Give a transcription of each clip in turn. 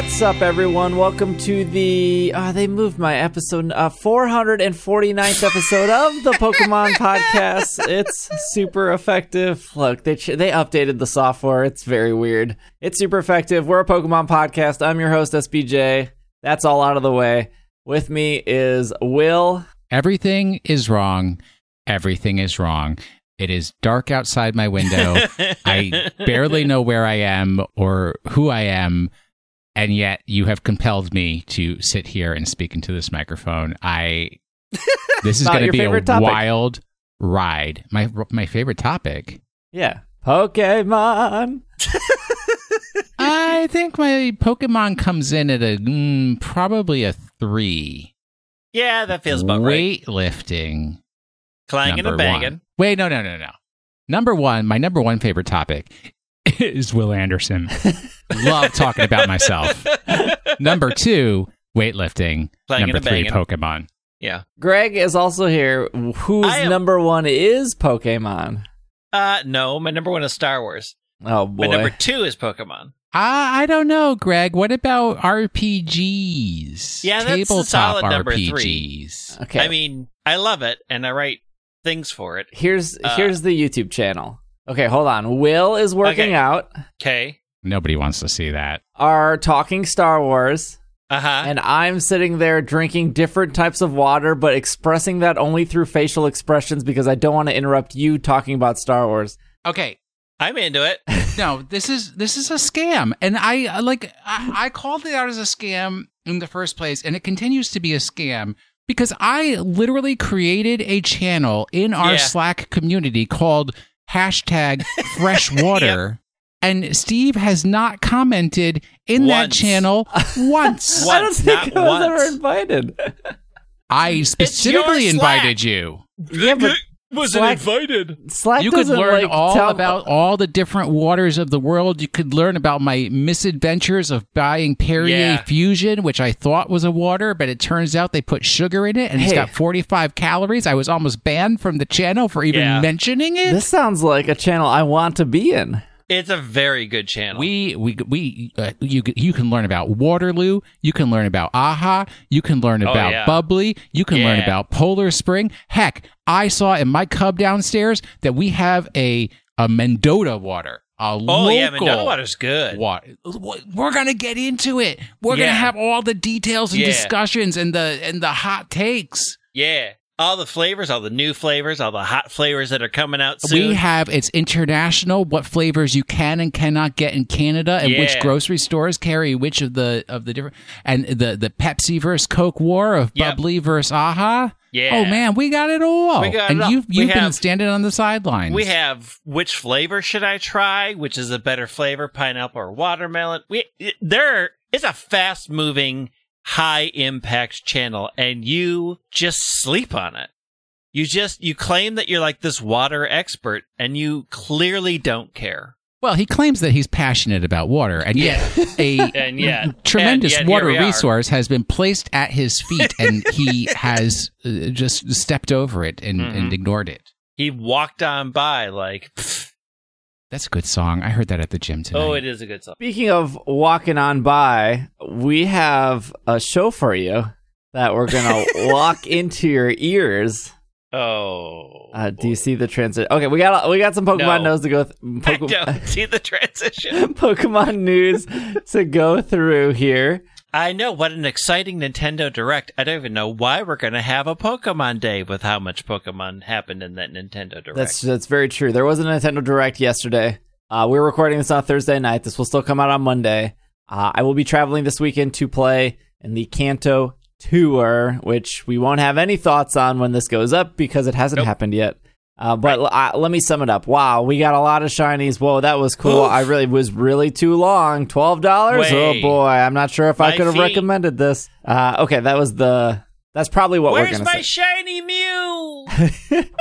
What's up, everyone? Welcome to the. Uh, they moved my episode, uh, 449th episode of the Pokemon podcast. It's super effective. Look, they ch- they updated the software. It's very weird. It's super effective. We're a Pokemon podcast. I'm your host, SBJ. That's all out of the way. With me is Will. Everything is wrong. Everything is wrong. It is dark outside my window. I barely know where I am or who I am. And yet you have compelled me to sit here and speak into this microphone. I this is going to be a topic. wild ride. My my favorite topic. Yeah. Pokemon. I think my Pokemon comes in at a mm, probably a 3. Yeah, that feels about right. Weightlifting. Clanging number and banging. one. Wait, no, no, no, no. Number one, my number one favorite topic is Will Anderson. Love talking about myself. Number two, weightlifting. Clanging number three, banging. Pokemon. Yeah. Greg is also here. Whose am- number one is Pokemon? Uh, no, my number one is Star Wars. Oh boy. My number two is Pokemon. I, I don't know, Greg. What about RPGs? Yeah, that's a Tabletop solid number RPGs. three. okay. I mean, I love it, and I write things for it. here's uh, here's the YouTube channel. Okay, hold on. Will is working Okay. out. Okay. Nobody wants to see that. Are talking Star Wars, Uh huh. and I'm sitting there drinking different types of water, but expressing that only through facial expressions because I don't want to interrupt you talking about Star Wars. Okay, I'm into it. no, this is this is a scam, and I I, like I, I called it out as a scam in the first place, and it continues to be a scam because I literally created a channel in our Yeah. Slack community called hashtag Fresh Water. And Steve has not commented in that channel once. What? I don't think not I was ever invited. I specifically invited you. yeah, but Wasn't Slack- invited. Slack you could learn like all tell- about all the different waters of the world. You could learn about my misadventures of buying Perrier Yeah. Fusion, which I thought was a water, but it turns out they put sugar in it and it's got 45 calories. I was almost banned from the channel for even Yeah. mentioning it. This sounds like a channel I want to be in. It's a very good channel. we we we uh, you you can learn about Waterloo, you can learn about Aha, you can learn Oh, about yeah. Bubbly, you can learn about Polar Spring. Heck, I saw in my cub downstairs that we have a a Mendota water. A oh local yeah, Mendota water's good. Wa- We're gonna get into it. We're gonna have all the details and Yeah. discussions and the and the hot takes. Yeah. All the flavors, all the new flavors, all the hot flavors that are coming out soon. We have it's international. What flavors you can and cannot get in Canada, and which grocery stores carry which of the of the different and the the Pepsi versus Coke war of Yep. bubbly versus Aha. yeah. Oh man, we got it all. We got and it all. you've you've been have- standing on the sidelines. We have which flavor should I try? Which is a better flavor, pineapple or watermelon? We there is a fast moving, high impact channel, and you just sleep on it. You just you claim that you're like this water expert, and you clearly don't care. Well, he claims that he's passionate about water, and yet a And yet- tremendous and yet water resource has been placed at his feet, and he has uh, just stepped over it and, and Mhm. ignored it. He walked on by like, pfft. That's a good song. I heard that at the gym today. oh, it is a good song. Speaking of walking on by, we have a show for you that we're gonna walk into your ears. Oh, Uh, do you see the transition? Okay, we got we got some Pokemon No. news to go. Th- I Pokemon, don't see the transition. Pokemon news to go through here. I know what an exciting Nintendo Direct. I don't even know why we're going to have a Pokemon Day with how much Pokemon happened in that Nintendo Direct. That's that's very true. There was a Nintendo Direct yesterday. Uh, we're recording this on Thursday night. This will still come out on Monday. Uh, I will be traveling this weekend to play in the Kanto Tour, which we won't have any thoughts on when this goes up because it hasn't Nope. happened yet. Uh, but l- uh, let me sum it up. Wow, we got a lot of shinies. Whoa, that was cool. Oof. I really was really too long. Twelve dollars. Oh boy, I'm not sure if I could have recommended this. Uh, okay, that was the. That's probably what we're gonna Where's my say. shiny Mew?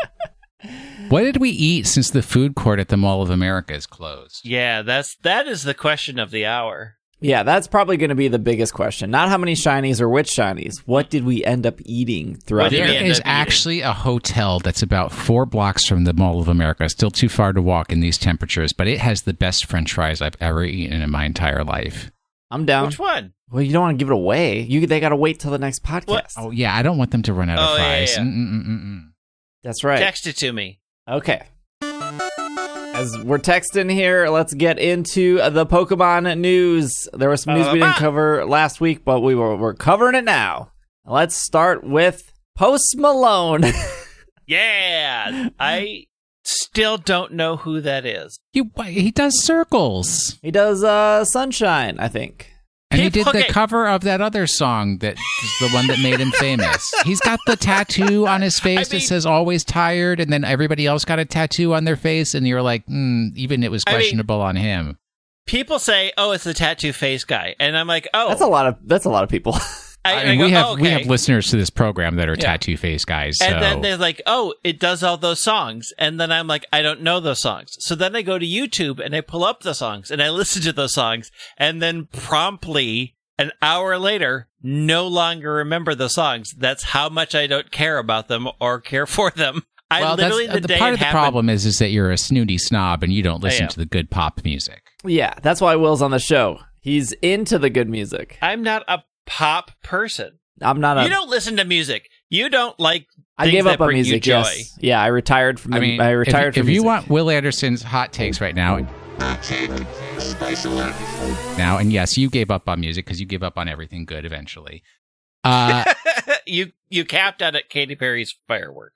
What did we eat since the food court at the Mall of America is closed? yeah, that's that is the question of the hour. Yeah, that's probably going to be the biggest question. Not how many shinies or which shinies. What did we end up eating throughout What the did There we day? end is up eating? actually a hotel that's about four blocks from the Mall of America. Still too far to walk in these temperatures, but it has the best French fries I've ever eaten in my entire life. I'm down. Which one? Well, you don't want to give it away. You they got to wait till the next podcast. What? Oh yeah, I don't want them to run out Oh, of yeah, fries. yeah. Mm-mm-mm-mm. That's right. Text it to me. Okay. As we're texting here, let's get into the Pokemon news. There was some news we didn't Uh-huh. cover last week, but we were we're covering it now. Let's start with Post Malone. Yeah. I still don't know who that is. You, he does circles, he does uh Sunshine, I think. And he did the okay. cover of that other song that is the one that made him famous. He's got the tattoo on his face I that mean- says "always tired," and then everybody else got a tattoo on their face, and you're like, mm, even it was I mean- questionable on him. People say, "Oh, it's the tattoo face guy," and I'm like, "Oh, That's a lot of that's a lot of people. I, I I mean, go, we have "Oh, we have listeners to this program that are Yeah. tattoo face guys. So And then they're like, "Oh, it does all those songs," and then I'm like, "I don't know those songs." So then I go to YouTube and I pull up the songs and I listen to those songs, and then promptly an hour later, no longer remember the songs. That's how much I don't care about them or care for them. I well, literally the, the day part of the happened- problem is is that you're a snooty snob and you don't listen to the good pop music. yeah, that's why Will's on the show. He's into the good music. I'm not a pop person. I'm not a. you don't listen to music. You don't like. I gave up on music. joy. Yes. Yeah, I retired from. I the- mean, I if, retired if from you music. you want Will Anderson's hot takes right now, now, and yes, you gave up on music because you give up on everything good eventually. Uh, you you capped out at Katy Perry's firework.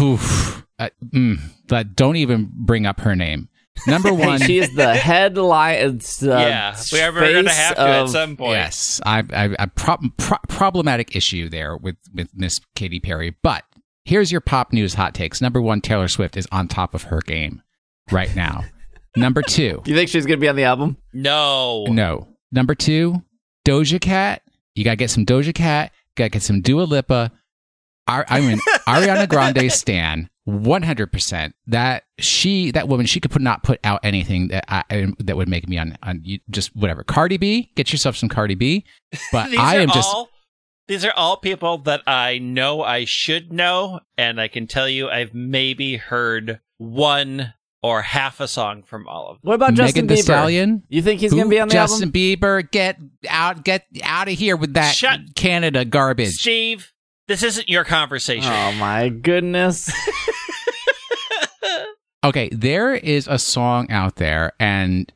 oof, uh, mm, but don't even bring up her name. Number one, she is the headline. It's, uh, yeah, we are going to have to at some point. Yes, I, I, I prob- pro- problematic issue there with with Miss Katy Perry. But here's your pop news hot takes. Number one, Taylor Swift is on top of her game right now. Number two, You think she's gonna be on the album? No, no. Number two, Doja Cat. You gotta get some Doja Cat. Gotta get some Dua Lipa. Ar- I mean Ariana Grande stan. One hundred percent. That she, that woman, she could put not put out anything that I, that would make me on on you- just whatever. Cardi B, get yourself some Cardi B. But these I are am just all. These are all people that I know I should know, and I can tell you I've maybe heard one or half a song from all of them. What about Justin Megan the Bieber? Stallion. You think he's gonna be on the Justin album? Bieber, get out, get out of here with that Shut- Canada garbage. Steve, this isn't your conversation. Oh my goodness! Okay, there is a song out there, and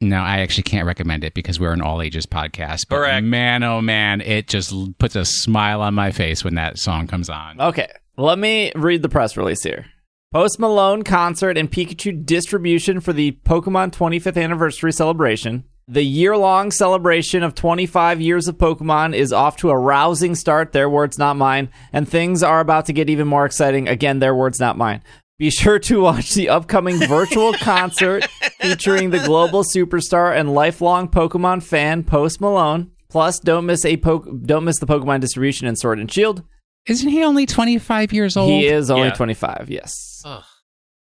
no, I actually can't recommend it because we're an all ages podcast. But Correct. man, oh man, it just puts a smile on my face when that song comes on. Okay, let me read the press release here. Post Malone concert and Pikachu distribution for the Pokemon 25th anniversary celebration. The year long celebration of 25 years of Pokemon is off to a rousing start. Their words, not mine. And things are about to get even more exciting. Again, their words, not mine. Be sure to watch the upcoming virtual concert featuring the global superstar and lifelong Pokemon fan Post Malone. Plus, don't miss a po- don't miss the Pokemon distribution in Sword and Shield. Isn't he only 25 years old? He is only Yeah. 25, yes. Ugh.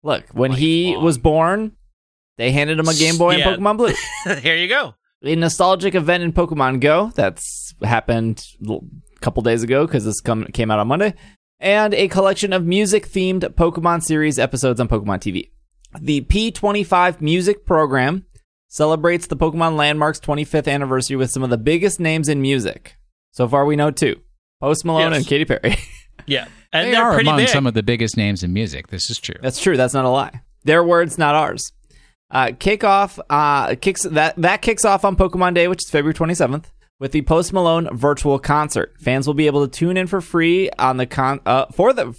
Look, when he Lifelong. was born, they handed him a Game Boy Yeah. and Pokemon Blue. Here you go. a nostalgic event in Pokemon Go that's happened a couple days ago because this come, came out on Monday, and a collection of music themed Pokemon series episodes on Pokemon TV. The P25 music program celebrates the Pokemon Landmark's 25th anniversary with some of the biggest names in music. So far, we know two Post Malone Yes. and Katy Perry. Yeah, and they they're are pretty among big. some of the biggest names in music. This is true. That's true. That's not a lie. Their words, not ours. Uh, kick off. Uh, kicks that that kicks off on Pokemon Day, which is February 27th, with the Post Malone virtual concert. Fans will be able to tune in for free on the con uh, for the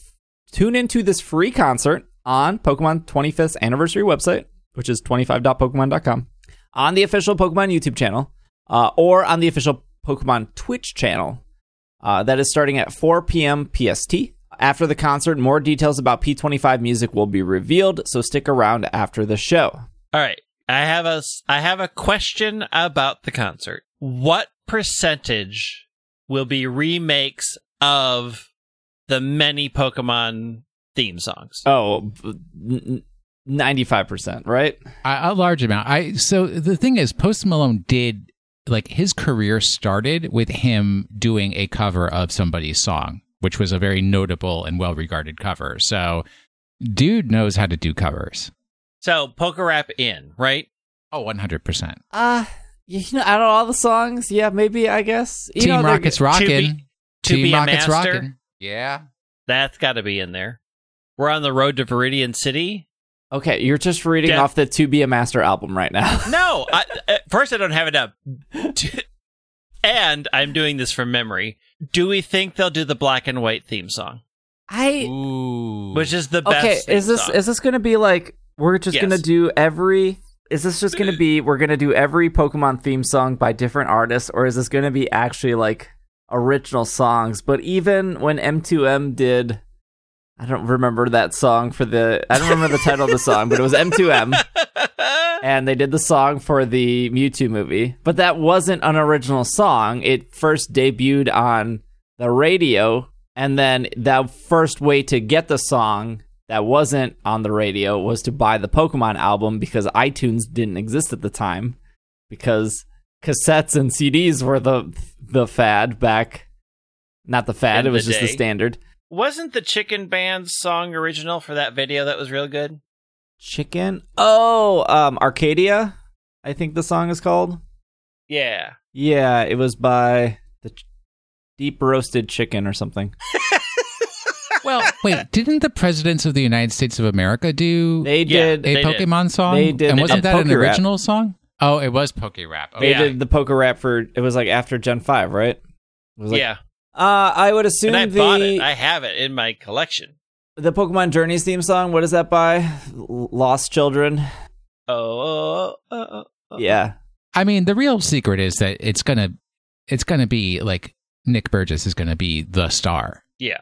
tune into this free concert on Pokemon 25th anniversary website, which is 25.pokemon.com, on the official Pokemon YouTube channel, uh, or on the official Pokemon Twitch channel. Uh, that is starting at 4 p.m. PST. After the concert, more details about P25 music will be revealed, so stick around after the show. All right. I have a s- I have a question about the concert. What percentage will be remakes of the many Pokemon theme songs? Oh, n- n- 95%, right? A, a large amount. I so the thing is, Post Malone did like his career started with him doing a cover of somebody's song, which was a very notable and well regarded cover. So, dude knows how to do covers. So Poke Rap in, right? Oh, one hundred percent. Uh, you know, out of all the songs, yeah, maybe I guess. You Team know, they're- Rocket's To rocking. be- to Team be Rocket's master? rocking. Yeah. That's got to be in there. We're on the road to Viridian City. Okay, you're just reading Def- off the To Be a Master album right now. No, I, at first I don't have it up, and I'm doing this from memory. Do we think they'll do the black and white theme song, I Ooh. which is the best? okay. theme Is this song? is this going to be like we're just going to do every? Is this just going to be we're going to do every Pokemon theme song by different artists, or is this going to be actually like original songs? But even when M2M did, I don't remember that song for the. I don't remember the title of the song, but it was M2M. and they did the song for the Mewtwo movie, but that wasn't an original song. It first debuted on the radio, and then the first way to get the song that wasn't on the radio was to buy the Pokemon album because iTunes didn't exist at the time because cassettes and CDs were the the fad back. Not the fad; In it was the just the standard. Wasn't the Chicken Band song original for that video that was real good? Chicken. Oh, um, Arcadia. I think the song is called. Yeah. Yeah, it was by the ch- deep roasted chicken or something. well, wait, didn't the presidents of the United States of America do They did. a they did. Pokemon song? They did And wasn't that an Poke Rap. original song? Oh, it was Poke Rap. they Yeah. did the Poke Rap for. It was like after Gen Five, right? It was like, yeah. Uh, I would assume And I the bought it. I have it in my collection. the Pokemon Journeys theme song. What is that by? Lost Children. Oh, oh, oh, oh. Yeah. I mean, the real secret is that it's gonna, it's gonna be like Nick Burgess is gonna be the star Yeah.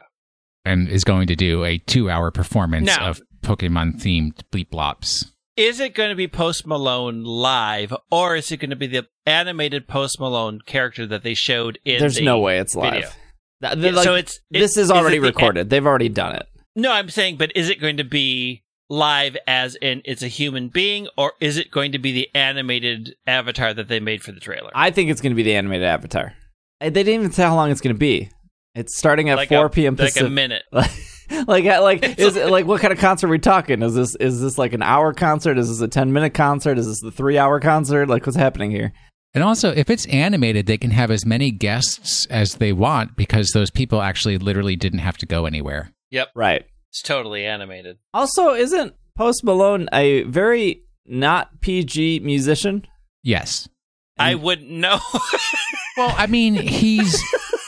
And is going to do a two-hour performance Now- of Pokemon-themed bleep blops. Is it going to be Post Malone live, or is it going to be the animated Post Malone character that they showed in? There's the no way it's live. video? Yeah, like, so it's this it- is already it the- recorded. They've already done it. No, I'm saying, but is it going to be live as in it's a human being, or is it going to be the animated avatar that they made for the trailer? I think it's going to be the animated Avatar. They didn't even say how long it's going to be. It's starting at like 4 a, p.m. like Pacific. a minute. like like is it like what kind of concert are we talking? Is this is this like an hour concert? Is this a ten minute concert? Is this the three hour concert? Like what's happening here? And also, if it's animated, they can have as many guests as they want because those people actually literally didn't have to go anywhere. Yep, Right. it's totally animated. Also, isn't Post Malone a very not PG musician? Yes. I wouldn't know. Well, I mean, he's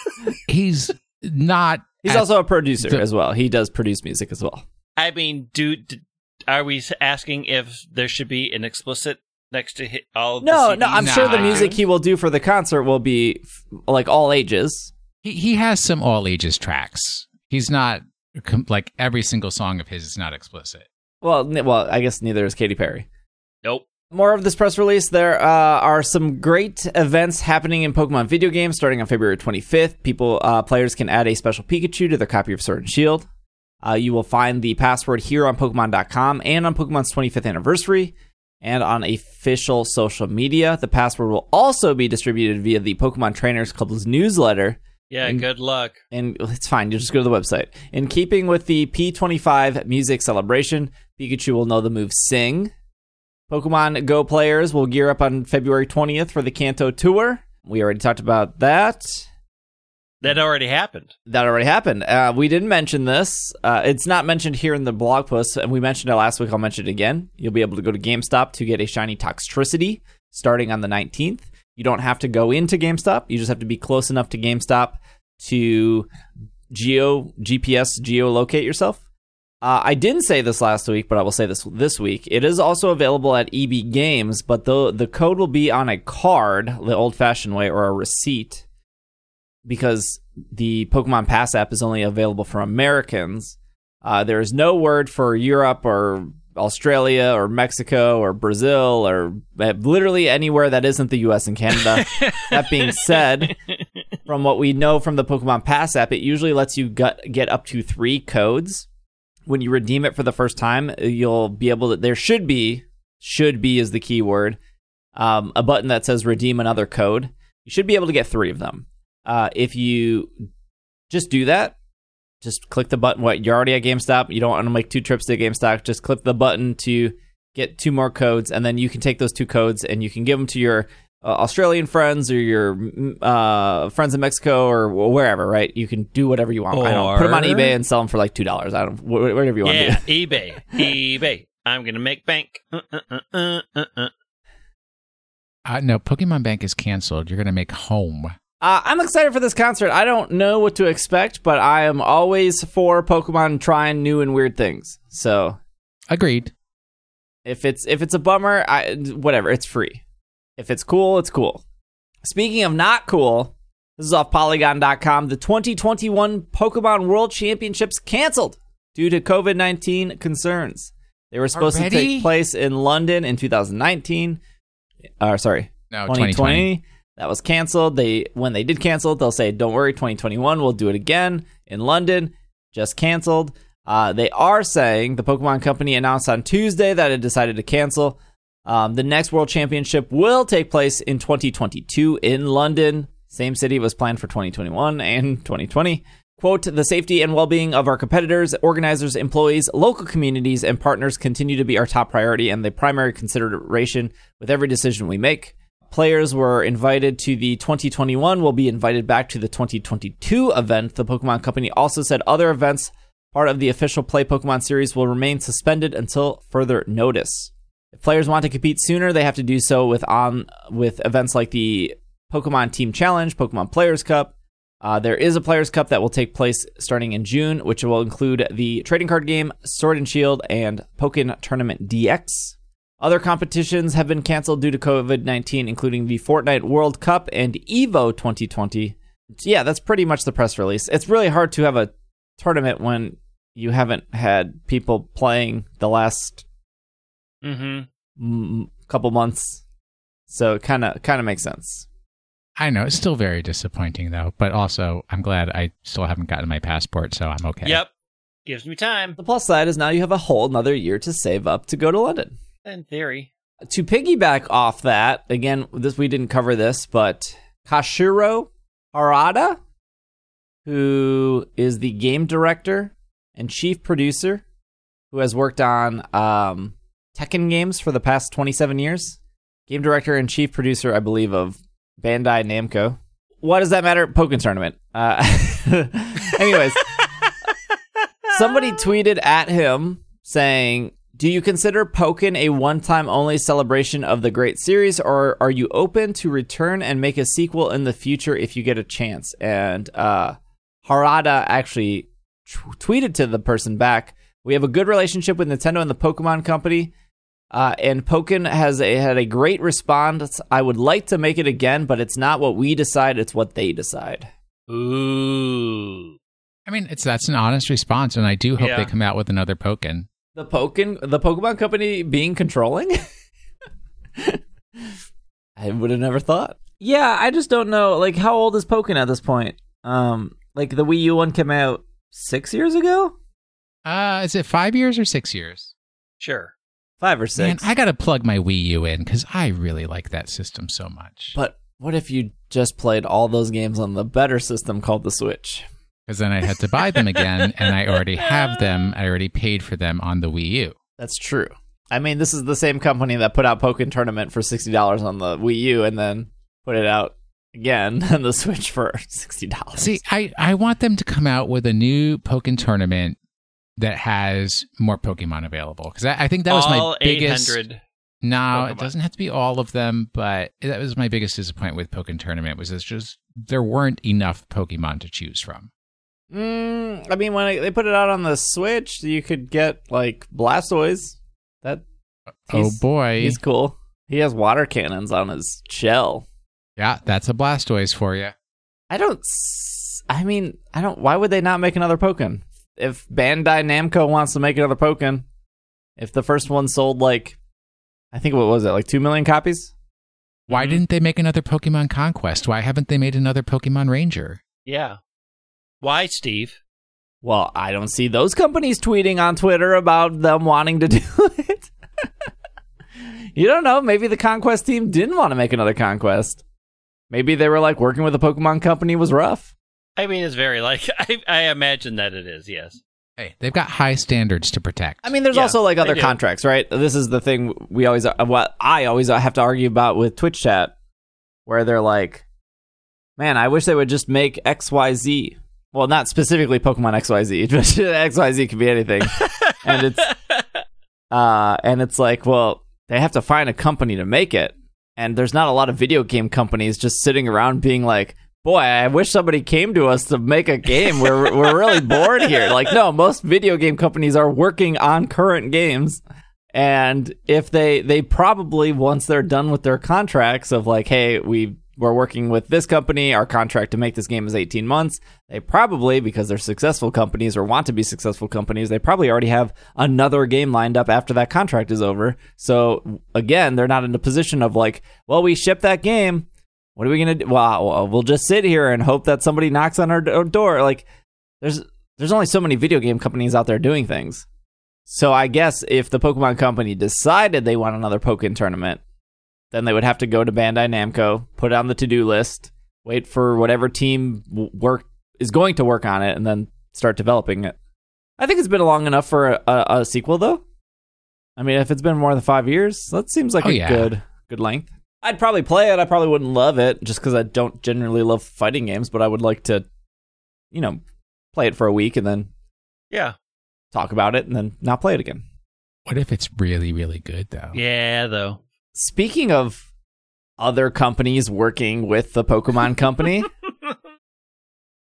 he's not. He's also a producer the- as well. He does produce music as well. I mean, do, d are we asking if there should be an explicit next to hit all? No, the no, I'm sure the music he will do for the concert will be f- like all ages. he, he has some all ages tracks. He's not com- like every single song of his is not explicit. Well, n- well, I guess neither is Katy Perry. More of this press release. There uh, are some great events happening in Pokemon video games starting on February 25th. People, uh, players can add a special Pikachu to their copy of Sword and Shield. Uh, you will find the password here on Pokemon.com and on Pokemon's 25th anniversary and on official social media. The password will also be distributed via the Pokemon Trainers Club's newsletter. Yeah. And- good luck. And it's fine, you just go to the website. In keeping with the P25 music celebration, Pikachu will know the move Sing. Pokemon Go players will gear up on February 20th for the Kanto Tour. We already talked about that. That already happened. That already happened. Uh, we didn't mention this. Uh, it's not mentioned here in the blog post, and we mentioned it last week. I'll mention it again. You'll be able to go to GameStop to get a shiny Toxtricity starting on the 19th. You don't have to go into GameStop. You just have to be close enough to GameStop to geo GPS geolocate yourself. Uh, I didn't say this last week, but I will say this this week. It is also available at EB Games, but the the code will be on a card, the old-fashioned way, or a receipt, because the Pokemon Pass app is only available for Americans. Uh, there is no word for Europe or Australia or Mexico or Brazil or uh, literally anywhere that isn't the U.S. and Canada. that being said, from what we know from the Pokemon Pass app, it usually lets you gut, get up to three codes. When you redeem it for the first time, you'll be able to. There should be, should be is the key word, um, a button that says redeem another code. You should be able to get three of them. Uh, if you just do that, just click the button. What you're already at GameStop, you don't want to make two trips to GameStop. Just click the button to get two more codes, and then you can take those two codes and you can give them to your uh, Australian friends or your uh, friends in Mexico or wherever, right? You can do whatever you want. I don't put them on eBay and sell them for like two dollars. I don't wh- whatever you want Yeah, to do. eBay, eBay. I'm gonna make bank. Uh, uh, uh, uh, uh, uh. Uh, no, Pokemon Bank is canceled. You're going to make home. Uh, I'm excited for this concert. I don't know what to expect, but I am always for Pokemon trying new and weird things. So Agreed. if it's if it's a bummer, I whatever. It's free. If it's cool, it's cool. Speaking of not cool, this is off Polygon.com. The 2021 Pokemon World Championships canceled due to COVID 19 concerns. They were supposed to take place in London in 2019. Uh, sorry, No, 2020. 2020. That was canceled. They when they did cancel it, they'll say, "Don't worry, 2021 we'll do it again in London." Just canceled. Uh, they are saying the Pokemon Company announced on Tuesday that it decided to cancel. Um, the next World Championship will take place in 2022 in London. Same city was planned for 2021 and 2020. Quote, the safety and well being of our competitors, organizers, employees, local communities, and partners continue to be our top priority and the primary consideration with every decision we make. Players were invited to the 2021 will be invited back to the 2022 event. The Pokemon Company also said other events, part of the official Play Pokemon series, will remain suspended until further notice. If players want to compete sooner, they have to do so with on with events like the Pokemon Team Challenge, Pokemon Players Cup. Uh, there is a Players Cup that will take place starting in June, which will include the trading card game Sword and Shield and Pokken Tournament DX. Other competitions have been canceled due to COVID 19, including the Fortnite World Cup and EVO 2020. Yeah, that's pretty much the press release. It's really hard to have a tournament when you haven't had people playing the last Mm-hmm. mm, couple months. So kind of kind of makes sense. I know. It's still very disappointing, though. But also, I'm glad I still haven't gotten my passport, so I'm okay. Yep. Gives me time. The plus side is now you have a whole another year to save up to go to London. In theory. To piggyback off that, again, this we didn't cover this, but Katsuhiro Harada, who is the game director and chief producer, who has worked on um, Tekken games for the past 27 years, game director and chief producer, I believe, of Bandai Namco. What does that matter? Pokken tournament. Uh, anyways, somebody tweeted at him saying, "Do you consider Pokken a one-time only celebration of the great series, or are you open to return and make a sequel in the future if you get a chance?" And uh, Harada actually t- tweeted to the person back, "We have a good relationship with Nintendo and the Pokemon Company." Uh, and Pokken has a, had a great response. I would like to make it again, but it's not what we decide; it's what they decide. Ooh. I mean, it's that's an honest response, and I do hope Yeah. they come out with another Pokken. The Pokken, the Pokemon Company being controlling. I would have never thought. Yeah, I just don't know. Like, how old is Pokken at this point? Um, like the Wii U one came out six years ago, Uh, is it five years or six years? Sure. Five or Man, six. I got to plug my Wii U in because I really like that system so much. but what if you just played all those games on the better system called the Switch? Because then I'd have to buy them again, and I already have them. I already paid for them on the Wii U. That's true. I mean, this is the same company that put out Pokken Tournament for sixty dollars on the Wii U, and then put it out again on the Switch for sixty dollars. See, I, I want them to come out with a new Pokken tournament that has more Pokemon available because I, I think that was All my biggest. No, Pokemon. it doesn't have to be all of them, but that was my biggest disappointment with Pokken tournament was it's just there weren't enough Pokemon to choose from. Mm, I mean, when I, they put it out on the Switch, you could get like Blastoise. That oh boy, he's cool. He has water cannons on his shell. yeah, that's a Blastoise for you. I don't. I mean, I don't. Why would they not make another Pokken? If Bandai Namco wants to make another Pokken, if the first one sold like, I think what was it, like two million copies? Why Mhm. didn't they make another Pokemon Conquest? Why haven't they made another Pokemon Ranger? Yeah. Why, Steve? Well, I don't see those companies tweeting on Twitter about them wanting to do it. you don't know. Maybe the Conquest team didn't want to make another Conquest. Maybe they were like working with a Pokemon company was rough. I mean, it's very like I, I imagine that it is. Yes. Hey, they've got high standards to protect. I mean, there's Yeah, also like other contracts, right? This is the thing we always, uh, what I always have to argue about with Twitch chat. where they're like, man, I wish they would just make XYZ. Well, not specifically Pokemon XYZ, but XYZ could be anything. and it's uh and it's like, well, they have to find a company to make it. And there's not a lot of video game companies just sitting around being like, boy, I wish somebody came to us to make a game. We're we're really bored here. Like, no, most video game companies are working on current games. And if they they probably once they're done with their contracts of like, hey, we we're working with this company, our contract to make this game is 18 months. They probably because they're successful companies or want to be successful companies, they probably already have another game lined up after that contract is over. So again, they're not in a position of like, well, we shipped that game. What are we going to do? Uh, well, we'll just sit here and hope that somebody knocks on our uh, door. Like there's there's only so many video game companies out there doing things. So I guess if the Pokemon Company decided they want another Pokemon tournament, then they would have to go to Bandai Namco, put it on the to-do list, wait for whatever team work is going to work on it, and then start developing it. I think it's been long enough for a, a, a sequel, though. I mean, if it's been more than five years, that seems like Oh, a yeah. good good length. I'd probably play it. I probably wouldn't love it just because I don't generally love fighting games, but I would like to, you know, play it for a week and then Yeah. talk about it and then not play it again. What if it's really, really good though? Yeah, though. Speaking of other companies working with the Pokemon Company,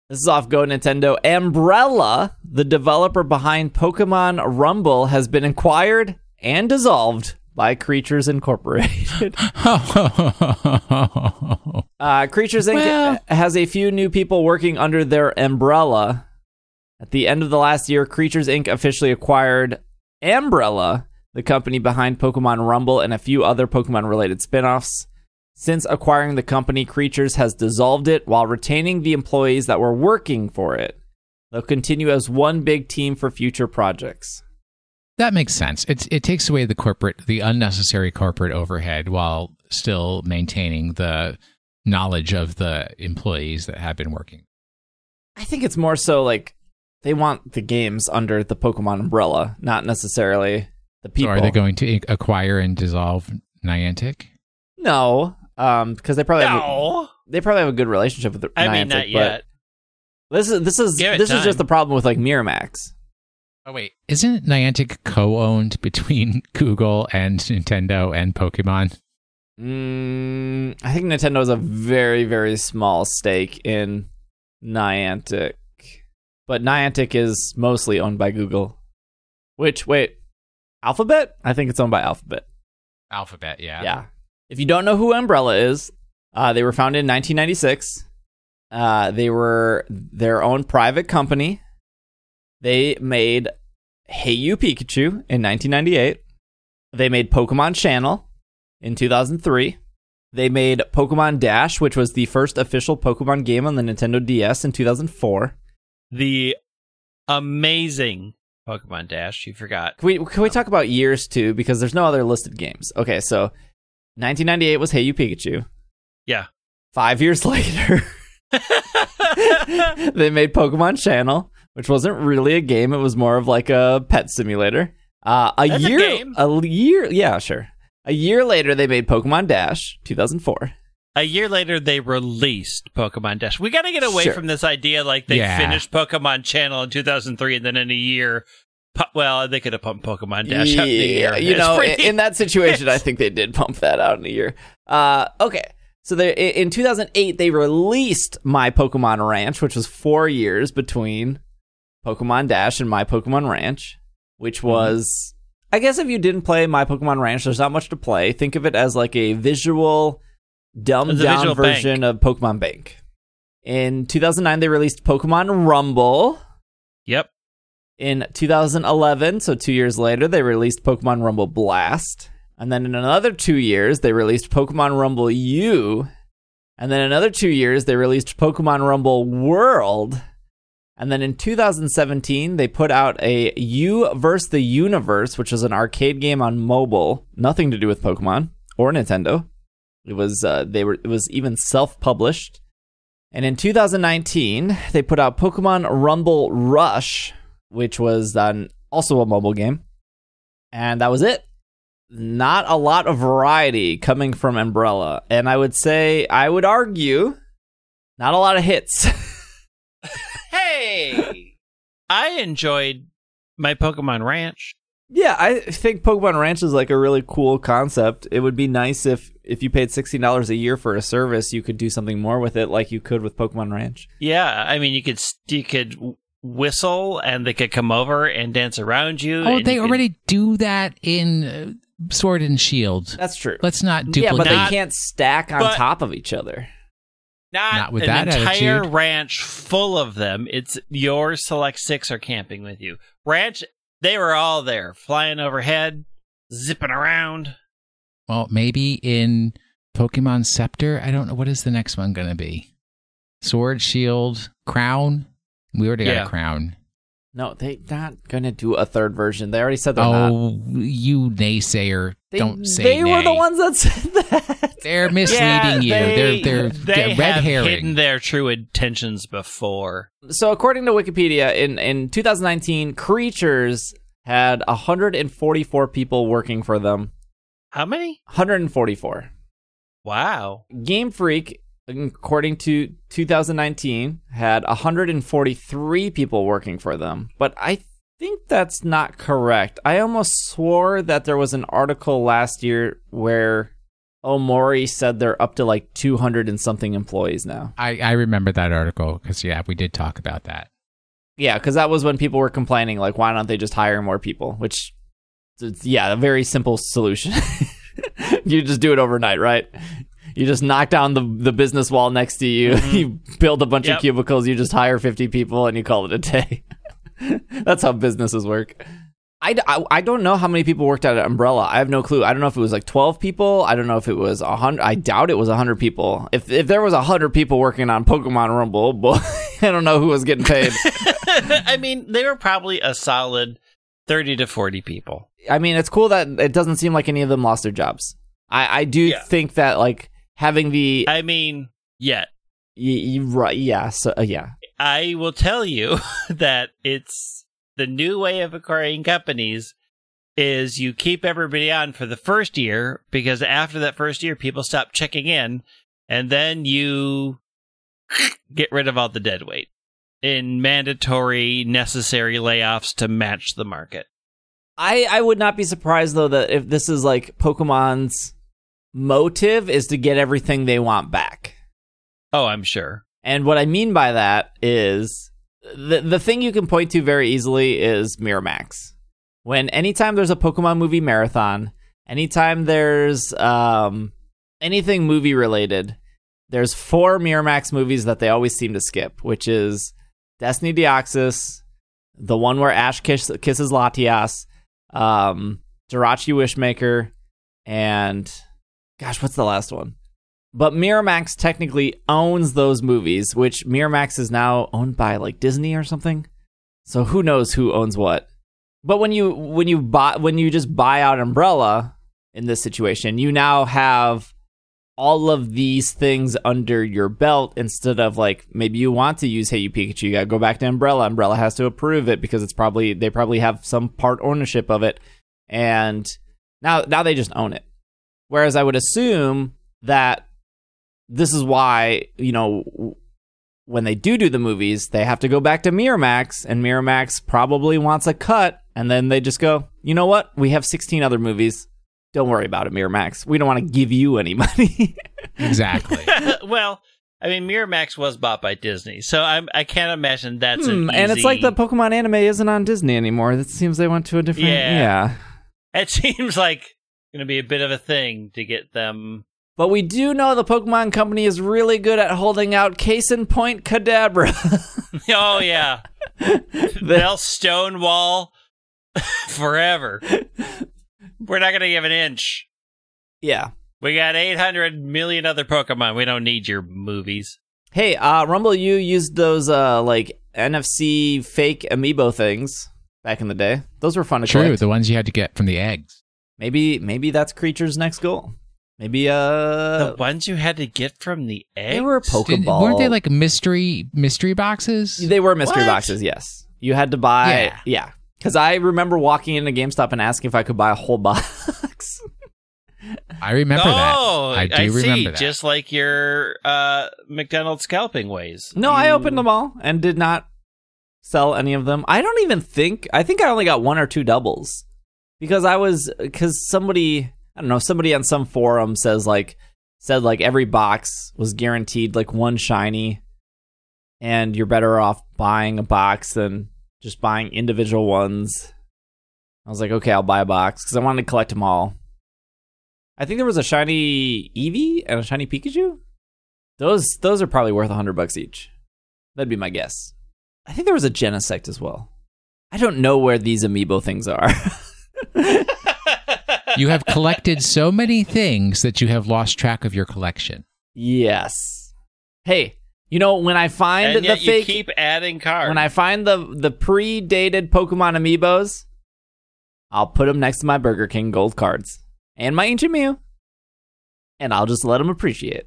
this is off Go Nintendo. Umbrella, the developer behind Pokemon Rumble, has been acquired and dissolved by Creatures Incorporated. Uh, Creatures Inc. Well- has a few new people working under their umbrella. At the end of the last year, Creatures Inc. officially acquired Umbrella, the company behind Pokemon Rumble and a few other Pokemon related spin offs. Since acquiring the company, Creatures has dissolved it while retaining the employees that were working for it. They'll continue as one big team for future projects. That makes sense. It it takes away the corporate, the unnecessary corporate overhead, while still maintaining the knowledge of the employees that have been working. I think it's more so like they want the games under the Pokemon umbrella, not necessarily the So people. are they going to acquire and dissolve Niantic? No, um, because they probably have, No. they probably have a good relationship with the I Niantic, mean, not but yet. This is this is Give it this is just the problem with like Miramax. Oh wait, isn't Niantic co-owned between Google and Nintendo and Pokemon? Mm, I think Nintendo has a very very small stake in Niantic, but Niantic is mostly owned by Google. Which wait, Alphabet? I think it's owned by Alphabet. Alphabet, yeah. Yeah. If you don't know who Umbrella is, uh, they were founded in 1996. Uh, they were their own private company. They made Hey You Pikachu in 1998. They made Pokemon Channel in 2003. They made Pokemon Dash, which was the first official Pokemon game on the Nintendo DS in 2004. The amazing Pokemon Dash. You forgot. Can we can we talk about years too? Because there's no other listed games. Okay, so 1998 was Hey You Pikachu. Yeah. Five years later, they made Pokemon Channel, which wasn't really a game. It was more of like a pet simulator. Uh, a That's a year, game. year, yeah, sure. A year later, they made Pokemon Dash, 2004. A year later, they released Pokemon Dash. We got to get away Sure. from this idea like they Yeah. finished Pokemon Channel in 2003 and then in a year. pu- Well, they could have pumped Pokemon Dash out in a year. you know, pretty- in that situation, I think they did pump that out in a year. Uh, okay, so they in 2008 they released My Pokemon Ranch, which was four years between Pokemon Dash and My Pokemon Ranch, which Mm-hmm. was, I guess, if you didn't play My Pokemon Ranch, there's not much to play. Think of it as like a visual, dumbed down visual version of Pokemon Bank. In 2009, they released Pokemon Rumble. Yep. In 2011, so two years later, they released Pokemon Rumble Blast. And then in another two years, they released Pokemon Rumble U. And then another two years, they released Pokemon Rumble World. And then in 2017, they put out a You vs. the Universe, which was an arcade game on mobile, nothing to do with Pokemon or Nintendo. It was uh, they were it was even self-published. And in 2019, they put out Pokemon Rumble Rush, which was um, also a mobile game. And that was it. not a lot of variety coming from Umbrella. And I would say, I would argue, not a lot of hits. Hey, I enjoyed my Pokemon Ranch. yeah, I think Pokemon Ranch is like a really cool concept. It would be nice if if you paid $16 a year for a service, you could do something more with it like you could with Pokemon Ranch. Yeah, I mean, you could you could whistle and they could come over and dance around you. Oh, they you could- already do that in uh, Sword and Shield. That's true. Let's not yeah, duplicate. but they can't stack on but- top of each other. Not, Not with an that entire attitude. ranch full of them. It's your select six are camping with you. Ranch, they were all there, flying overhead, zipping around. well, maybe in Pokemon Scepter. I don't know what is the next one going to be. Sword, Shield, Crown. We already got Yeah. a crown. No, they're not going to do a third version. They already said they're not. Oh, you naysayer! They, don't say They were the ones that said that. They're misleading Yeah, you. They, they're they're, they they're red have herring. hidden their true intentions before. So, according to Wikipedia, in, in 2019, Creatures had 144 people working for them. How many? 144. Wow. Game Freak, according to 2019, had 143 people working for them. But I think that's not correct. I almost swore that there was an article last year where Omori said they're up to like 200 and something employees now. I I remember that article because yeah, we did talk about that. Yeah, because that was when people were complaining, like, why don't they just hire more people? Which, it's, yeah, a very simple solution. you just do it overnight, right? You just knock down the the business wall next to you. Mm-hmm. You build a bunch Yep. of cubicles. You just hire fifty people, and you call it a day. That's how businesses work. I I don't know how many people worked at Umbrella. I have no clue. I don't know if it was like 12 people. I don't know if it was 100. I doubt it was 100 people. If if there was 100 people working on Pokemon Rumble, boy, I don't know who was getting paid. I mean, they were probably a solid 30 to 40 people. I mean, it's cool that it doesn't seem like any of them lost their jobs. I, I do Yeah. think that like having the I mean, yet. y- y- right, yeah, so, uh, yeah, I will tell you that it's the new way of acquiring companies is you keep everybody on for the first year because after that first year people stop checking in and then you get rid of all the dead weight in mandatory necessary layoffs to match the market. I I would not be surprised though that if this is like Pokemon's motive is to get everything they want back. Oh, I'm sure. And what I mean by that is the the thing you can point to very easily is Miramax. When anytime there's a Pokemon movie marathon, anytime there's um anything movie related, there's four Miramax movies that they always seem to skip, which is Destiny Deoxys, the one where Ash kiss, kisses Latias, um, Jirachi Wishmaker, and gosh, what's the last one? But Miramax technically owns those movies, which Miramax is now owned by like Disney or something. So who knows who owns what? But when you when you buy when you just buy out Umbrella in this situation, you now have all of these things under your belt instead of like maybe you want to use Hey You Pikachu, you gotta go back to Umbrella. Umbrella has to approve it because it's probably they probably have some part ownership of it, and now now they just own it. Whereas I would assume that this is why you know when they do do the movies, they have to go back to Miramax, and Miramax probably wants a cut, and then they just go, you know what? We have 16 other movies. Don't worry about it, Miramax. We don't want to give you any money. Exactly. well, I mean, Miramax was bought by Disney, so I'm I can't imagine that's Hmm, an and it's like the Pokemon anime isn't on Disney anymore. It seems they went to a different. Yeah. yeah. It seems like going to be a bit of a thing to get them. But we do know the Pokemon Company is really good at holding out case in point Kadabra. Oh yeah, they'll stonewall forever. We're not going to give an inch. yeah. We got 800 million other Pokemon. We don't need your movies. Hey, uh, Rumble, you used those uh like NFC fake amiibo things back in the day. Those were fun to True, collect. the ones you had to get from the eggs. Maybe maybe that's Creature's next goal. Maybe uh the ones you had to get from the egg. they were Didn't- weren't they like mystery mystery boxes? They were mystery What? boxes, yes. You had to buy Yeah. yeah. Cuz I remember walking into GameStop and asking if I could buy a whole box. I remember oh, that. I do see. remember that. Just like your uh, McDonald's scalping ways. No, I opened them all and did not sell any of them. I don't even think I think I only got one or two doubles because I was because somebody I don't know somebody on some forum says like said like every box was guaranteed like one shiny, and you're better off buying a box than just buying individual ones. I was like, okay, I'll buy a box because I wanted to collect them all. I think there was a shiny Eevee and a shiny Pikachu. Those those are probably worth hundred bucks each. That'd be my guess. I think there was a Genesect as well. I don't know where these amiibo things are. you have collected so many things that you have lost track of your collection. yes. Hey, you know when I find and the yet fake keep adding cards. when I find the the pre-dated Pokemon amiibos, I'll put them next to my Burger King gold cards and my Ancient Mew, and I'll just let them appreciate.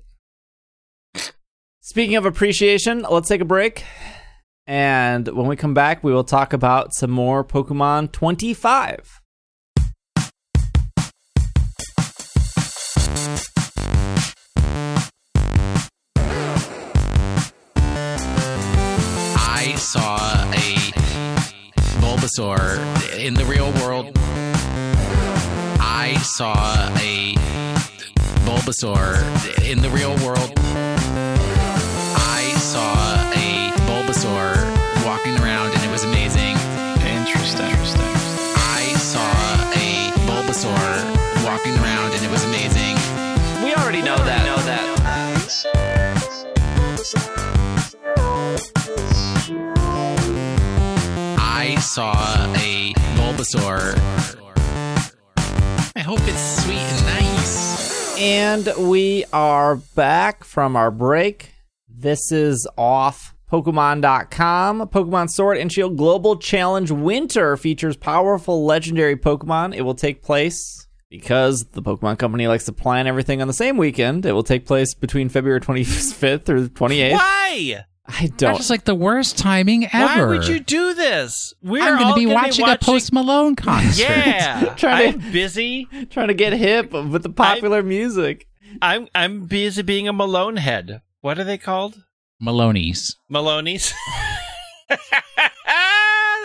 Speaking of appreciation, let's take a break. And when we come back, we will talk about some more Pokemon 25. Saw a Bulbasaur in the real world. I saw a Bulbasaur in the real world. Saw a Bulbasaur. I hope it's sweet and nice. And we are back from our break. This is off Pokemon.com. Pokemon Sword and Shield Global Challenge Winter features powerful legendary Pokemon. It will take place because the Pokemon Company likes to plan everything on the same weekend. It will take place between February 25th or 28th. Why? I That's don't. just like the worst timing ever. Why would you do this? We're I'm going to be gonna watching, a Post Malone concert. Yeah, Trying to- I'm busy. trying to get hip with the popular music. I'm I'm busy being a Malone head. What are they called? Maloney's. Maloney's.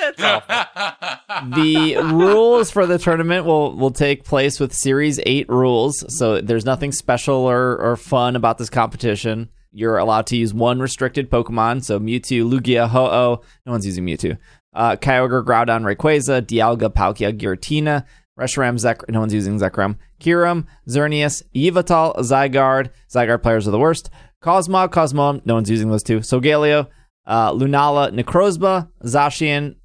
That's awful. the rules for the tournament will will take place with series 8 rules so there's nothing special or, or fun about this competition you're allowed to use one restricted pokemon so mewtwo lugia ho-oh no one's using mewtwo uh, kyogre groudon rayquaza dialga palkia giratina reshiram Zek- no one's using zekrom kyurem xerneas yveltal zygarde zygarde players are the worst cosmog cosmoem no one's using those two solgaleo uh, lunala necrozma zacian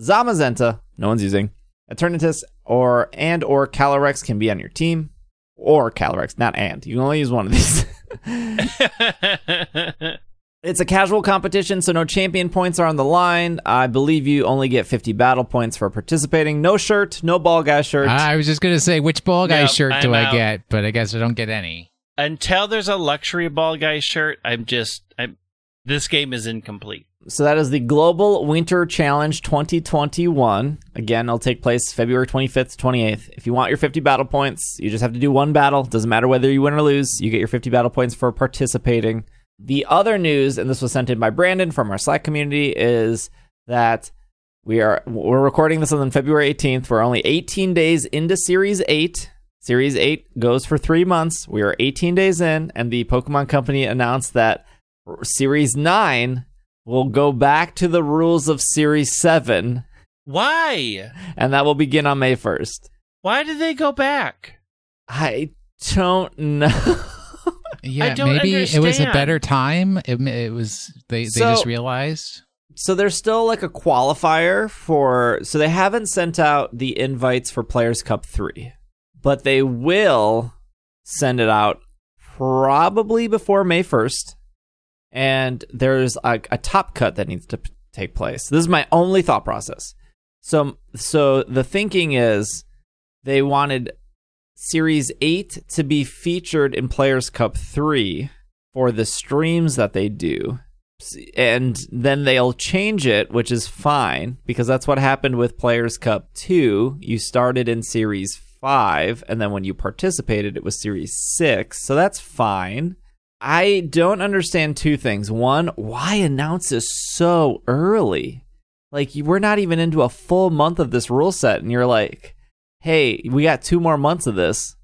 Zamazenta, no one's using. Eternatus or and or Calyrex can be on your team. Or Calyrex, not and. You can only use one of these. it's a casual competition, so no champion points are on the line. I believe you only get 50 battle points for participating. No shirt, no ball guy shirt. I was just going to say, which ball guy Nope, shirt do I'm I out. get? But I guess I don't get any. Until there's a luxury ball guy shirt, I'm just I'm this game is incomplete. So that is the Global Winter Challenge 2021. Again, it'll take place February 25th to 28th. If you want your 50 battle points, you just have to do one battle. Doesn't matter whether you win or lose. You get your 50 battle points for participating. The other news, and this was sent in by Brandon from our Slack community, is that we are we're recording this on February 18th. We're only 18 days into Series 8. Series 8 goes for 3 months. We are 18 days in and the Pokemon Company announced that Series 9 will go back to the rules of Series 7 Why? and that will begin on May 1st. Why did they go back? I don't know. Yeah, don't maybe it was a better time. It, it was they they So- just realized. so there's still like a qualifier for so they haven't sent out the invites for Players Cup 3, but they will send it out probably before May 1st. And there's a, a top cut that needs to p- take place. This is my only thought process. So so the thinking is they wanted Series 8 to be featured in Players Cup 3 for the streams that they do and then they'll change it, which is fine because that's what happened with Players Cup 2. You started in Series 5, and then when you participated, it was Series 6. So that's fine. I don't understand two things. One, why announce this so early? Like, we're not even into a full month of this rule set, and you're like, hey, we got two more months of this,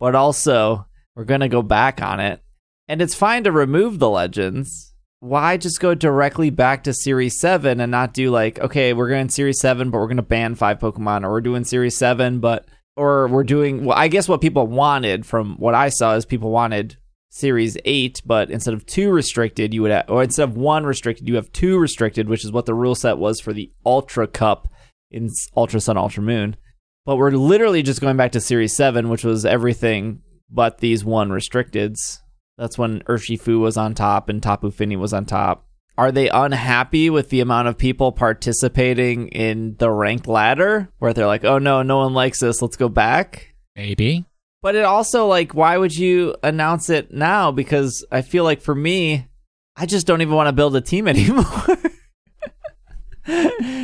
but also we're going to go back on it. And it's fine to remove the legends. Why just go directly back to Series 7 and not do like, okay, we're going Series 7, but we're going to ban five Pokemon, or we're doing Series 7, but, or we're doing, well, I guess what people wanted from what I saw is people wanted Series 8, but instead of two restricted, you would have, or instead of one restricted, you have two restricted, which is what the rule set was for the Ultra Cup in Ultra Sun, Ultra Moon. But we're literally just going back to Series 7, which was everything but these one restricteds. That's when Urshifu was on top and Tapu Fini was on top. Are they unhappy with the amount of people participating in the ranked ladder where they're like, oh no, no one likes this, let's go back? Maybe. But it also like why would you announce it now? Because I feel like for me, I just don't even want to build a team anymore.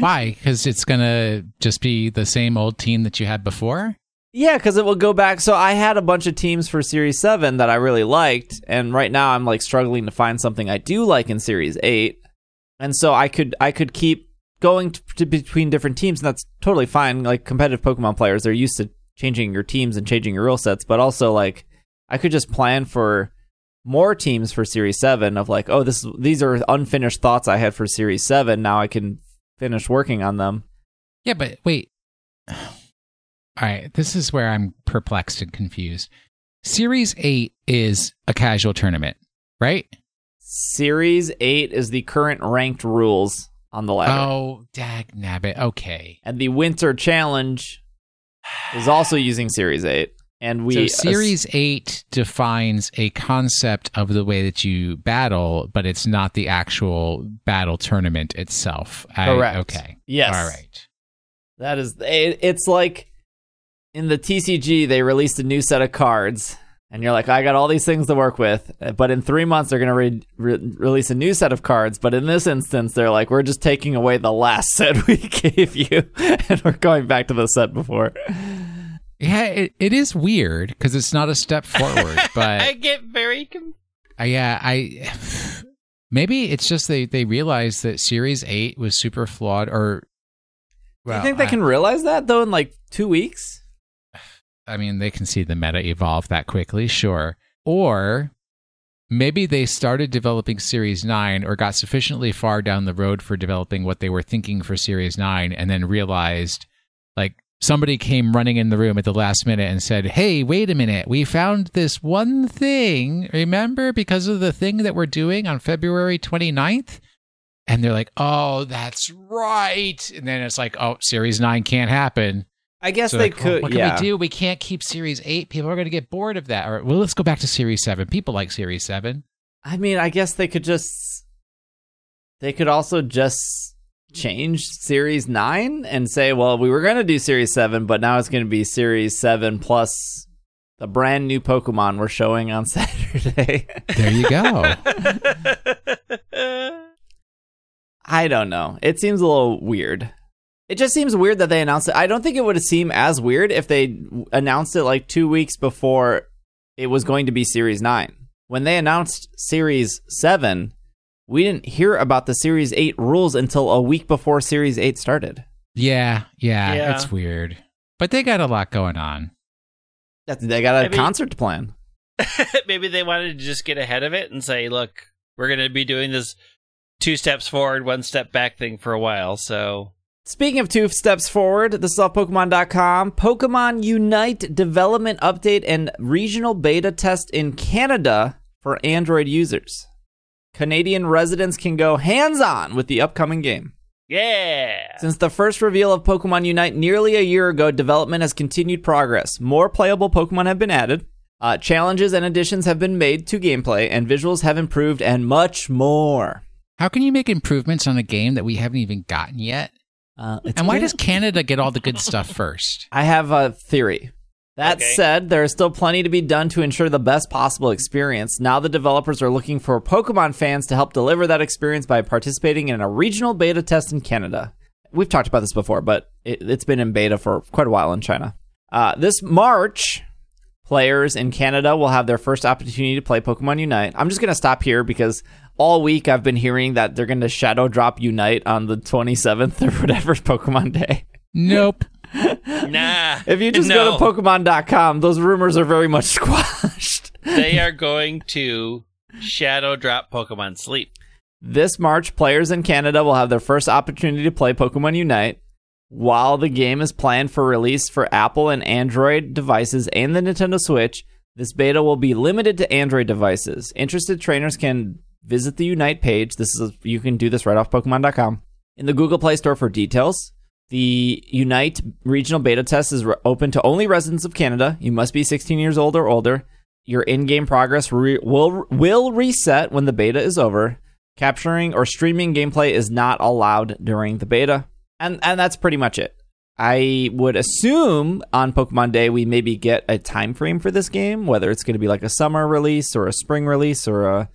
Why? Because it's gonna just be the same old team that you had before. yeah, because it will go back. So I had a bunch of teams for Series Seven that I really liked, and right now I'm like struggling to find something I do like in Series Eight. And so I could I could keep going to, to between different teams, and that's totally fine. Like competitive Pokemon players, they're used to changing your teams and changing your rule sets, but also like I could just plan for more teams for Series Seven of like, oh, this these are unfinished thoughts I had for Series Seven. Now I can finish working on them. Yeah, but wait. All right, this is where I'm perplexed and confused. Series 8 is a casual tournament, right? Series 8 is the current ranked rules on the ladder. Oh, dag nabbit. Okay. And the Winter Challenge is also using Series 8. And we so Series 8 defines a concept of the way that you battle, but it's not the actual battle tournament itself. I- Correct. okay. Yes. All right. That is it, it's like in the TCG they released a new set of cards and you're like I got all these things to work with but in 3 months they're going to re- re- release a new set of cards but in this instance they're like we're just taking away the last set we gave you and we're going back to the set before. Yeah, it, it is weird because it's not a step forward, but I get very confused. uh, yeah, I maybe it's just they they realized that Series Eight was super flawed. Or well, Do you think they I- can realize that though in like 2 weeks? I mean, they can see the meta evolve that quickly, sure. Or maybe they started developing Series 9 or got sufficiently far down the road for developing what they were thinking for Series 9 and then realized, like, somebody came running in the room at the last minute and said, Hey, wait a minute. We found this one thing. Remember, because of the thing that we're doing on February 29th? And they're like, Oh, that's right. And then it's like, Oh, Series 9 can't happen. I guess So they like, well, could what can yeah. we do? We can't keep Series 8. People are going to get bored of that. Or, well, let's go back to Series 7. People like Series 7. I mean, I guess they could just they could also just change Series 9 and say, well, we were going to do Series 7, but now it's going to be Series 7 plus the brand new Pokemon we're showing on Saturday. There you go. I don't know. It seems a little weird. It just seems weird that they announced it. I don't think it would seem as weird if they announced it like 2 weeks before it was going to be Series 9. When they announced Series 7, we didn't hear about the Series 8 rules until a week before Series 8 started. yeah, yeah, Yeah. It's weird. But they got a lot going on. That's, they got a Maybe- concert plan. Maybe they wanted to just get ahead of it and say, look, we're going to be doing this two steps forward, one step back thing for a while. So Speaking of two steps forward, this is off Pokemon.com. Pokemon Unite development update and regional beta test in Canada for Android users. Canadian residents can go hands on with the upcoming game. yeah. Since the first reveal of Pokemon Unite nearly a year ago, development has continued progress. More playable Pokemon have been added, uh, challenges and additions have been made to gameplay, and visuals have improved, and much more. How can you make improvements on a game that we haven't even gotten yet? Uh, it's And why weird. does Canada get all the good stuff first? I have a theory. That Okay. said, there is still plenty to be done to ensure the best possible experience. Now, the developers are looking for Pokemon fans to help deliver that experience by participating in a regional beta test in Canada. We've talked about this before, but it, it's been in beta for quite a while in China. Uh, this March, players in Canada will have their first opportunity to play Pokemon Unite. I'm just going to stop here because all week I've been hearing that they're going to shadow drop Unite on the 27th or whatever Pokemon Day. Nope. Nah. If you just no. go to Pokemon.com, those rumors are very much squashed. they are going to shadow drop Pokemon Sleep. This March, players in Canada will have their first opportunity to play Pokemon Unite. While the game is planned for release for Apple and Android devices and the Nintendo Switch, this beta will be limited to Android devices. Interested trainers can visit the Unite page. This is you can do this right off Pokemon.com in the Google Play Store for details. The Unite regional beta test is re- open to only residents of Canada. You must be 16 years old or older. Your in-game progress re- will will reset when the beta is over. Capturing or streaming gameplay is not allowed during the beta. And and that's pretty much it. I would assume on Pokemon Day we maybe get a time frame for this game, whether it's going to be like a summer release or a spring release or a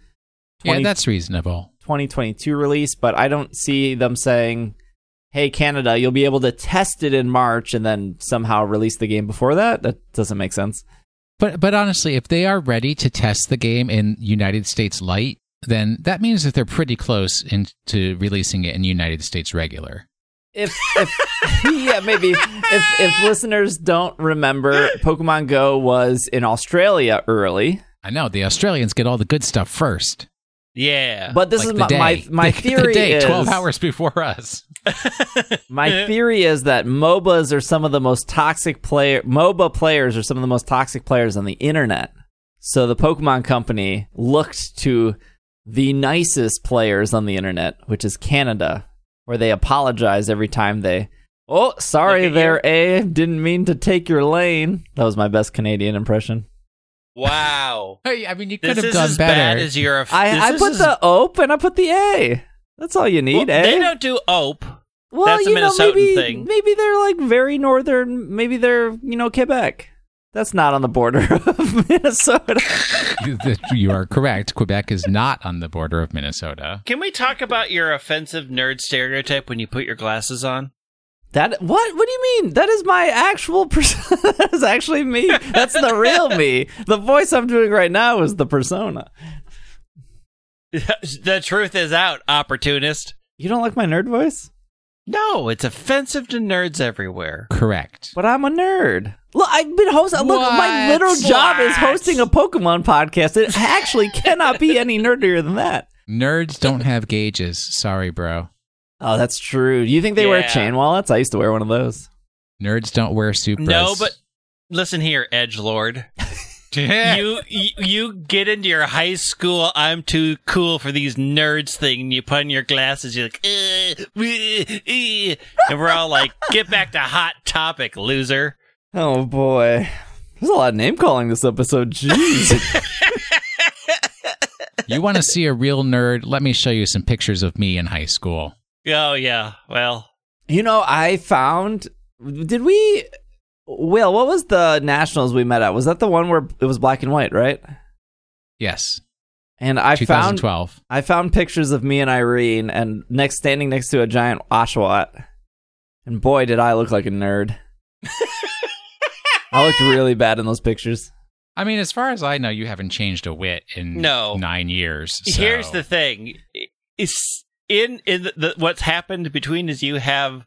Yeah, that's reasonable. 2022 release, but I don't see them saying, "Hey Canada, you'll be able to test it in March and then somehow release the game before that." That doesn't make sense. But but honestly, if they are ready to test the game in United States Light, then that means that they're pretty close into releasing it in United States regular. If, if yeah, maybe if if listeners don't remember, Pokemon Go was in Australia early, I know the Australians get all the good stuff first. Yeah. but this like is the my, day. my my theory the day, is twelve hours before us. My theory is that MOBAs are some of the most toxic player MOBA players are some of the most toxic players on the internet. So the Pokemon company looked to the nicest players on the internet, which is Canada, where they apologize every time they Oh, sorry Look at there, A. Didn't mean to take your lane. That was my best Canadian impression. Wow. Hey, I mean, you could This have is done as better. bad as your. I, this I is put as- the OPE and I put the A. That's all you need, well, eh? They don't do OPE. Well, That's a you know, maybe, thing. Maybe they're like very northern. Maybe they're you know Quebec. That's not on the border of Minnesota. You are correct. Quebec is not on the border of Minnesota. Can we talk about your offensive nerd stereotype when you put your glasses on? That what? What do you mean? That is my actual. Person- that is actually me. That's the real me. The voice I'm doing right now is the persona. the truth is out, opportunist. You don't like my nerd voice? No, it's offensive to nerds everywhere. Correct. But I'm a nerd. Look, I've been hosting. Look, my What? job is hosting a Pokemon podcast. It actually cannot be any nerdier than that. Nerds don't have gauges. Sorry, bro. Oh, that's true. Do you think they wear chain wallets? I used to wear one of those. Nerds don't wear Supras. No, but listen here, Edge Lord. you, you you get into your high school I'm too cool for these nerds thing and you put on your glasses you're like "Uh, uh, uh," and we're all like get back to hot topic loser Oh boy. There's a lot of name calling this episode. Jeez. you want to see a real nerd? Let me show you some pictures of me in high school. Oh yeah well you know, I found. Did we. Will, what was the nationals we met at? Was that the one where it was black and white, right? Yes, And I found 2012. I found pictures of me and Irene and next standing next to a giant Oshawott. And boy did I look like a nerd. I looked really bad in those pictures. I mean, as far as I know, you haven't changed a whit in No. nine years. so- here's the thing is in in the, the, what's happened between is you have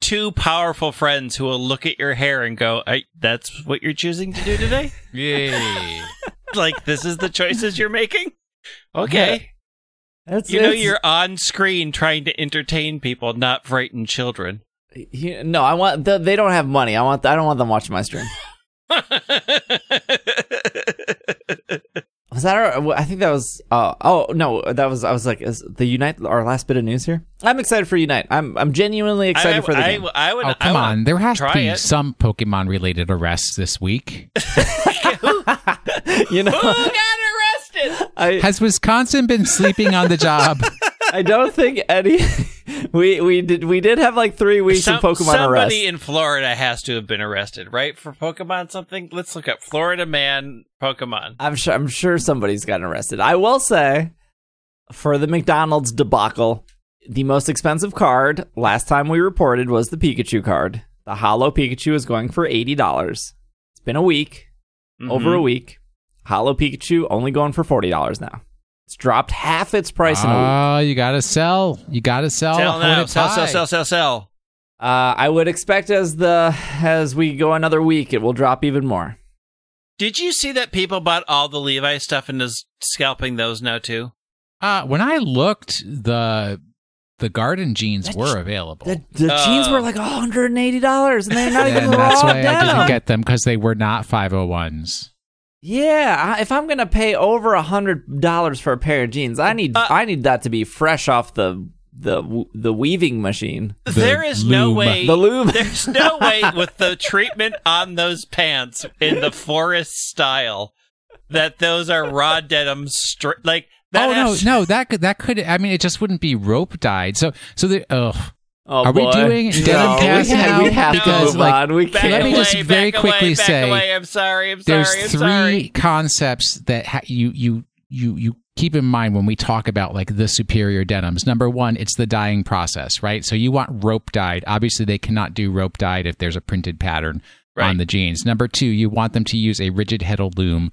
two powerful friends who will look at your hair and go I, that's what you're choosing to do today Yay. like this is the choices you're making okay That's You know it's- you're on screen trying to entertain people, not frighten children. you- no, I want the, they don't have money. I want I don't want them watching my stream. Was that our, I think that was uh, oh no that was I was like is the Unite our last bit of news here. I'm excited for Unite. I'm I'm genuinely excited I, for the I, game. I would. Oh, come would on. There has to be it. some Pokemon related arrests this week. you know, Who got arrested? I Has Wisconsin been sleeping on the job? I don't think any we we did we did have like three weeks Some- of Pokemon somebody arrest. Somebody in Florida has to have been arrested, right? For Pokemon something. Let's look up Florida man Pokemon. I'm sure I'm sure somebody's gotten arrested. I will say for the McDonald's debacle, the most expensive card last time we reported was the Pikachu card. the Hollow Pikachu is going for eighty dollars. It's been a week, over mm-hmm. a week. Hollow Pikachu only going for forty dollars now. It's dropped half its price in a week. Oh, you gotta sell. You gotta sell. Sell Hold now. it Sell, sell, tight. sell, sell, sell. Uh, I would expect as the as we go another week, it will drop even more. Did you see that people bought all the Levi stuff and is scalping those now too? Uh, when I looked, the the garden jeans That were sh- available. The, the Uh, jeans were like hundred and eighty dollars, and they're not even and raw that's why I denim. didn't get them because they were not 501s. Yeah, if I'm gonna pay over a hundred dollars for a pair of jeans, I need Uh, I need that to be fresh off the the the weaving machine, there is no way. the loom. There's no way with the treatment on those pants in the forest style that those are raw denim straight. Like that oh has- no, no, that could that could. I mean, it just wouldn't be rope dyed. So so the ugh. Oh, Are we doing denim no, cast we, have, we have Because, to move like, on. We can't. Let me away, just very back quickly away, back say, away. I'm sorry. I'm There's sorry. I'm three sorry. concepts that ha- you you you you keep in mind when we talk about like the superior denims. Number one, it's the dyeing process, right? So you want rope dyed. Obviously, they cannot do rope dyed if there's a printed pattern Right. on the jeans. Number two, you want them to use a rigid heddle loom,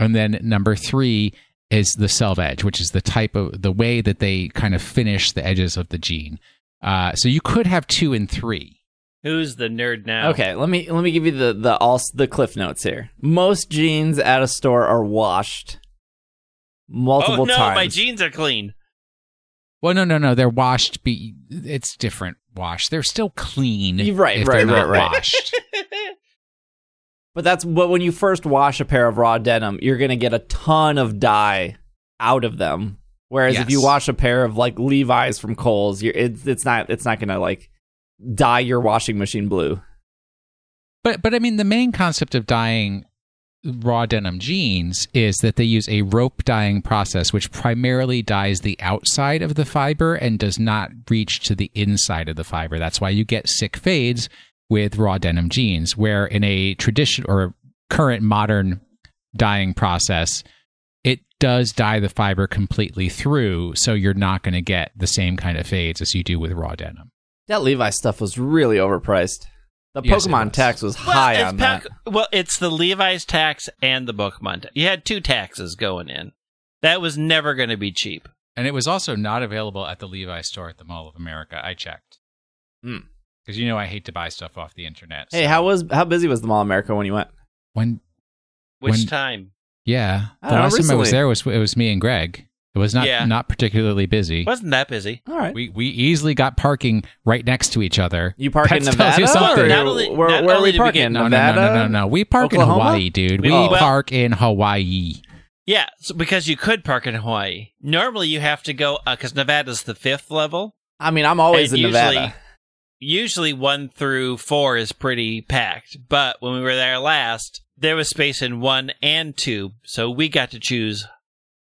and then number three is the selvedge, which is the type of the way that they kind of finish the edges of the jean. Uh, so you could have two and three. Who's the nerd now? Okay, let me let me give you the the all the cliff notes here. Most jeans at a store are washed multiple Oh no, times. my jeans are clean. Well, no, no, no. They're washed. Be it's different wash. They're still clean. You're right, if right, they're right, not right. Washed. But that's but when you first wash a pair of raw denim, you're gonna get a ton of dye out of them. Whereas if you wash a pair of like Levi's from Kohl's, you're it's it's not it's not gonna like dye your washing machine blue. But but I mean, the main concept of dyeing raw denim jeans is that they use a rope dyeing process, which primarily dyes the outside of the fiber and does not reach to the inside of the fiber. That's why you get sick fades with raw denim jeans, where in a tradition or current modern dyeing process, does dye the fiber completely through, so you're not going to get the same kind of fades as you do with raw denim. That Levi stuff was really overpriced. The Yes, Pokemon was. tax was Well, high on pac- that. well, it's the Levi's tax and the Pokemon. Ta- you had two taxes going in. That was never going to be cheap. And it was also not available at the Levi store at the Mall of America. I checked. Hmm. Because you know I hate to buy stuff off the internet. Hey, how was how busy was the Mall of America when you went? when? Which When- time? Yeah, the don't know, last time I was there was it was me and Greg. It was not Yeah. not particularly busy. Wasn't that busy? All right. We we easily got parking right next to each other. you park in That tells you Nevada? something. Or Not only- where not where are only we we parking? get- No, no, Nevada? no, no, no, no. We park Oklahoma? in Hawaii, dude. We Oh. Well- park in Hawaii. Yeah, so because you could park in Hawaii. Normally, you have to go uh, because Nevada's the fifth level. I mean, I'm always And in usually, Nevada. Usually, one through four is pretty packed, but when we were there last, there was space in one and two, so we got to choose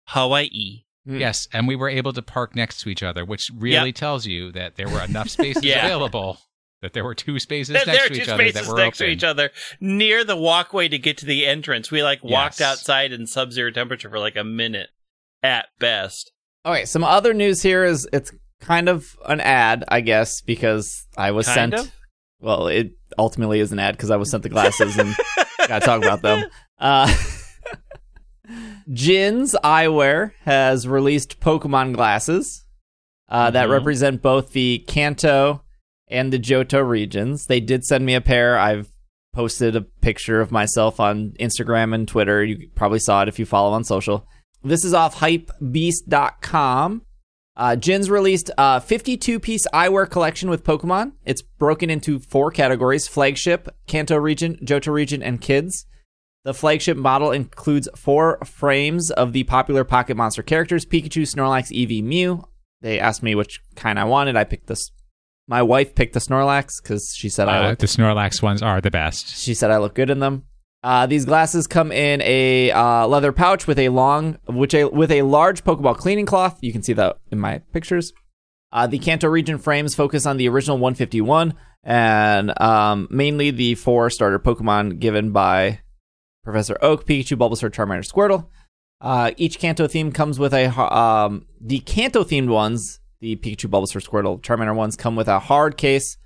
Hawaii. Hmm. Yes, and we were able to park next to each other, which really Yep. tells you that there were enough spaces Yeah. available. That there were two spaces There, next there to each other that spaces were next open. to each other near the walkway to get to the entrance. We like walked Yes. outside in sub-zero temperature for like a minute at best. Okay, some other news here is it's kind of an ad, I guess, because I was Kind sent. of? Well, it ultimately is an ad because I was sent the glasses and gotta talk about them. Uh, Jins Eyewear has released Pokemon glasses uh, that Mhm. represent both the Kanto and the Johto regions. They did send me a pair. I've posted a picture of myself on Instagram and Twitter. You probably saw it if you follow on social. This is off hypebeast.com. Uh, Jins released a 52 piece eyewear collection with Pokemon. It's broken into four categories flagship, Kanto region, Johto region, and kids. The flagship model includes four frames of the popular Pocket Monster characters Pikachu, Snorlax, Eevee, Mew. They asked me which kind I wanted. I picked this. My wife picked the Snorlax because she said I Uh, look the Snorlax ones are the best. she said I look good in them. Uh, these glasses come in a uh, leather pouch with a long, which a with a large Pokeball cleaning cloth. You can see that in my pictures. Uh, the Kanto region frames focus on the original 151 and um, mainly the four starter Pokemon given by Professor Oak, Pikachu, Bulbasaur, Charmander, Squirtle. Uh, each Kanto theme comes with a um, the Kanto themed ones, the Pikachu, Bulbasaur, Squirtle, Charmander ones come with a hard case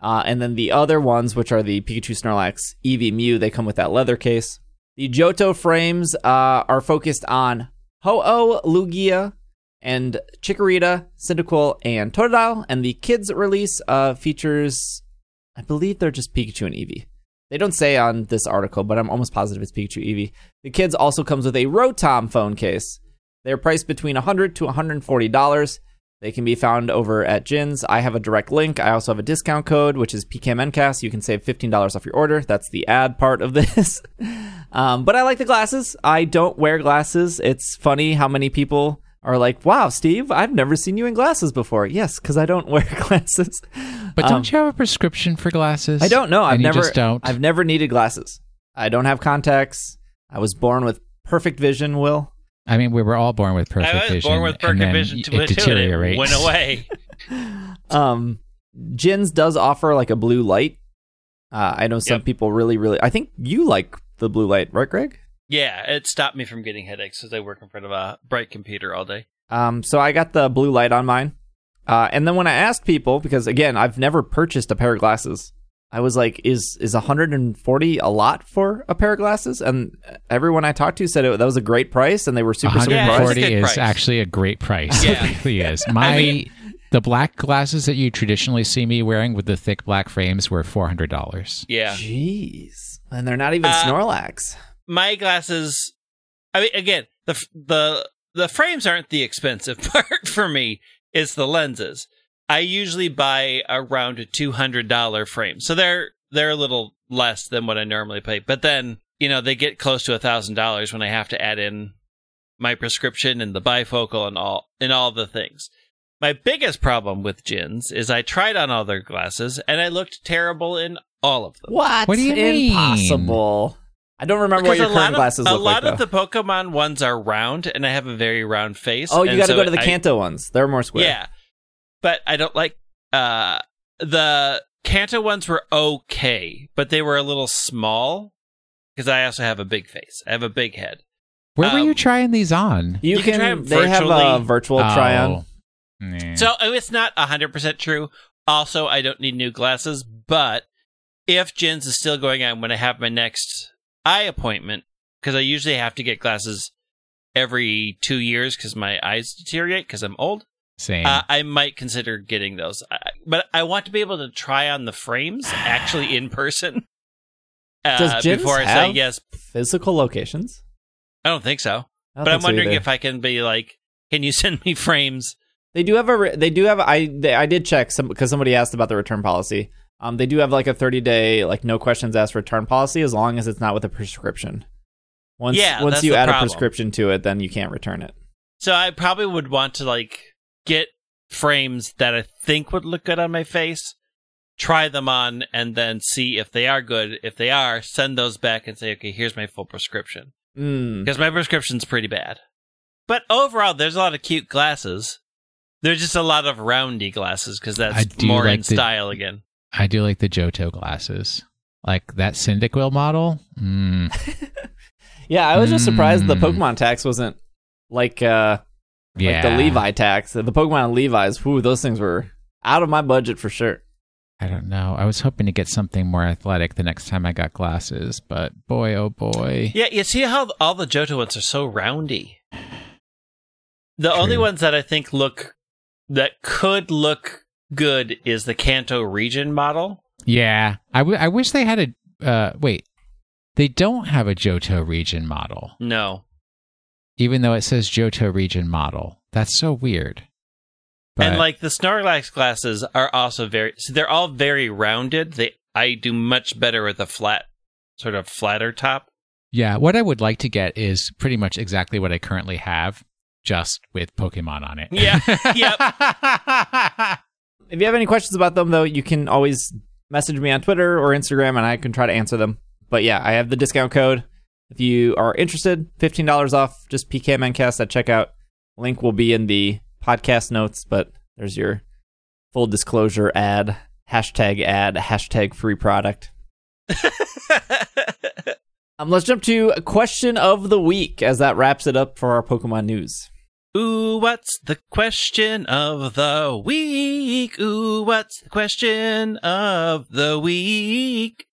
Uh, and then the other ones, which are the Pikachu Snorlax Eevee Mew, they come with that leather case. The Johto frames uh, are focused on Ho-Oh, Lugia, and Chikorita, Cyndaquil, and Totodile. And the kids release uh, features, I believe they're just Pikachu and Eevee. They don't say on this article, but I'm almost positive it's Pikachu Eevee. The kids also comes with a Rotom phone case. They're priced between 100 to 140 dollars. They can be found over at Jins. I have a direct link. I also have a discount code, which is PKMNcast. You can save $15 off your order. That's the ad part of this. um, but I like the glasses. I don't wear glasses. It's funny how many people are like, wow, Steve, I've never seen you in glasses before. Yes, because I don't wear glasses. But Um, don't you have a prescription for glasses? I don't know. I've never just don't. I've never needed glasses. I don't have contacts. I was born with perfect vision, Will. I mean, we were all born with perfect I was vision. born with and perfect then vision it to it, deteriorates. went away. Um Jins does offer like a blue light. Uh, I know some Yep. people really, really I think you like the blue light, right, Greg? yeah, it stopped me from getting headaches because I work in front of a bright computer all day. Um, so I got the blue light on mine. Uh, and then when I asked people, because again, I've never purchased a pair of glasses, I was like, "Is is 140 a lot for a pair of glasses?" And everyone I talked to said it, that was a great price, and they were super Yeah, it's a surprised. 140 good is price. actually a great price. Yeah. It really is. My mean- the black glasses that you traditionally see me wearing with the thick black frames were four hundred dollars. Yeah, Jeez, and they're not even Uh, Snorlax. my glasses. I mean, again, the the the frames aren't the expensive part for me. It's the lenses. I usually buy around a two hundred dollar frame, so they're they're a little less than what I normally pay. But then you know they get close to a thousand dollars when I have to add in my prescription and the bifocal and all and all the things. My biggest problem with Jins is I tried on all their glasses and I looked terrible in all of them. What? What do you mean? Impossible. I don't remember what Because your a lot current of, glasses a lot like. of the Pokemon ones are round, and I have a very round face. oh, you got to so go to the I- Kanto ones. They're more square. Yeah, but I don't like uh the Kanto ones were okay, but they were a little small because I also have a big face. I have a big head. Where were Um, you trying these on? You, You can can. try 'em they have a virtually. virtual try on. Oh, nah. So uh, it's not 100% true. Also, I don't need new glasses, but if Jins is still going on when I have my next eye appointment, because I usually have to get glasses every two years because my eyes deteriorate because I'm old, same. uh, I might consider getting those. I, but I want to be able to try on the frames actually in person. Uh, Does Jins before I say yes, Physical locations. I don't think so. Don't But think I'm wondering either. if I can be like, can you send me frames? They do have a. re- They do have. I. They, I did check some because somebody asked about the return policy. Um, they do have like a 30 day like no questions asked return policy as long as it's not with a prescription. Once Yeah, once you add problem. a prescription to it, then you can't return it. So I probably would want to like get frames that I think would look good on my face, try them on, and then see if they are good. If they are, send those back and say, okay, here's my full prescription Mm. because my prescription's pretty bad. But overall, there's a lot of cute glasses. There's just a lot of roundy glasses because that's more like in the- style again. I do like the Johto glasses. Like that Cyndaquil model. Mm, Yeah, I was just surprised the Mm. Pokemon tax wasn't like uh yeah. like the Levi tax. The Pokemon Levi's. Whoo, those things were out of my budget for sure. I don't know. I was hoping to get something more athletic the next time I got glasses, but boy, oh boy. Yeah, you see how all the Johto ones are so roundy. The only ones that I think look that could look good is the Kanto region model. Yeah. I, w- I wish they had a. Uh, wait. They don't have a Johto region model, No. Even though it says Johto region model. That's so weird. But and like the Snorlax glasses are also very so they're all very rounded. They I do much better with a flat sort of flatter top. yeah, what I would like to get is pretty much exactly what I currently have, just with Pokemon on it. Yeah. Yep. If you have any questions about them, though, you can always message me on Twitter or Instagram, and I can try to answer them. But yeah, I have the discount code. If you are interested, fifteen dollars off. Just PKMNcast at checkout. Link will be in the podcast notes. But there's your full disclosure ad. Hashtag ad. Hashtag free product. Um, let's jump to a question of the week as that wraps it up for our Pokemon news. Ooh, what's the question of the week? Ooh, what's the question of the week?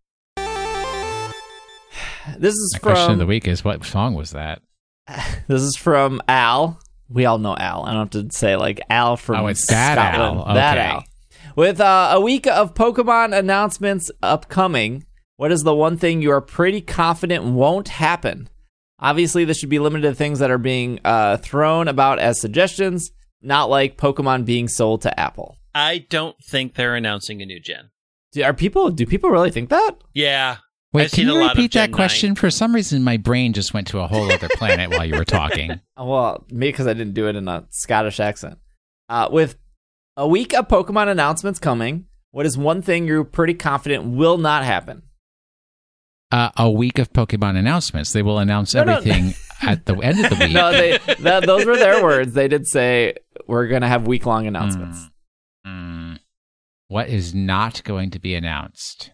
This is My from question of the week is what song was that? This is from Al. We all know Al. I don't have to say like Al from Oh, it's that Scotland. Al. That Okay. Al. With uh, a week of Pokemon announcements upcoming, what is the one thing you are pretty confident won't happen? Obviously, this should be limited to things that are being uh, thrown about as suggestions, not like Pokemon being sold to Apple. I don't think they're announcing a new gen. Do, are people? Do people really think that? Yeah. Wait, I've can you repeat that Gen question? For some reason, my brain just went to a whole other planet while you were talking. Well, maybe because I didn't do it in a Scottish accent. Uh, with a week of Pokemon announcements coming, what is one thing you're pretty confident will not happen? Uh, a week of Pokemon announcements. They will announce No, no. everything at the end of the week. no, they that, those were their words. They did say we're going to have week long announcements. Mm. What is not going to be announced?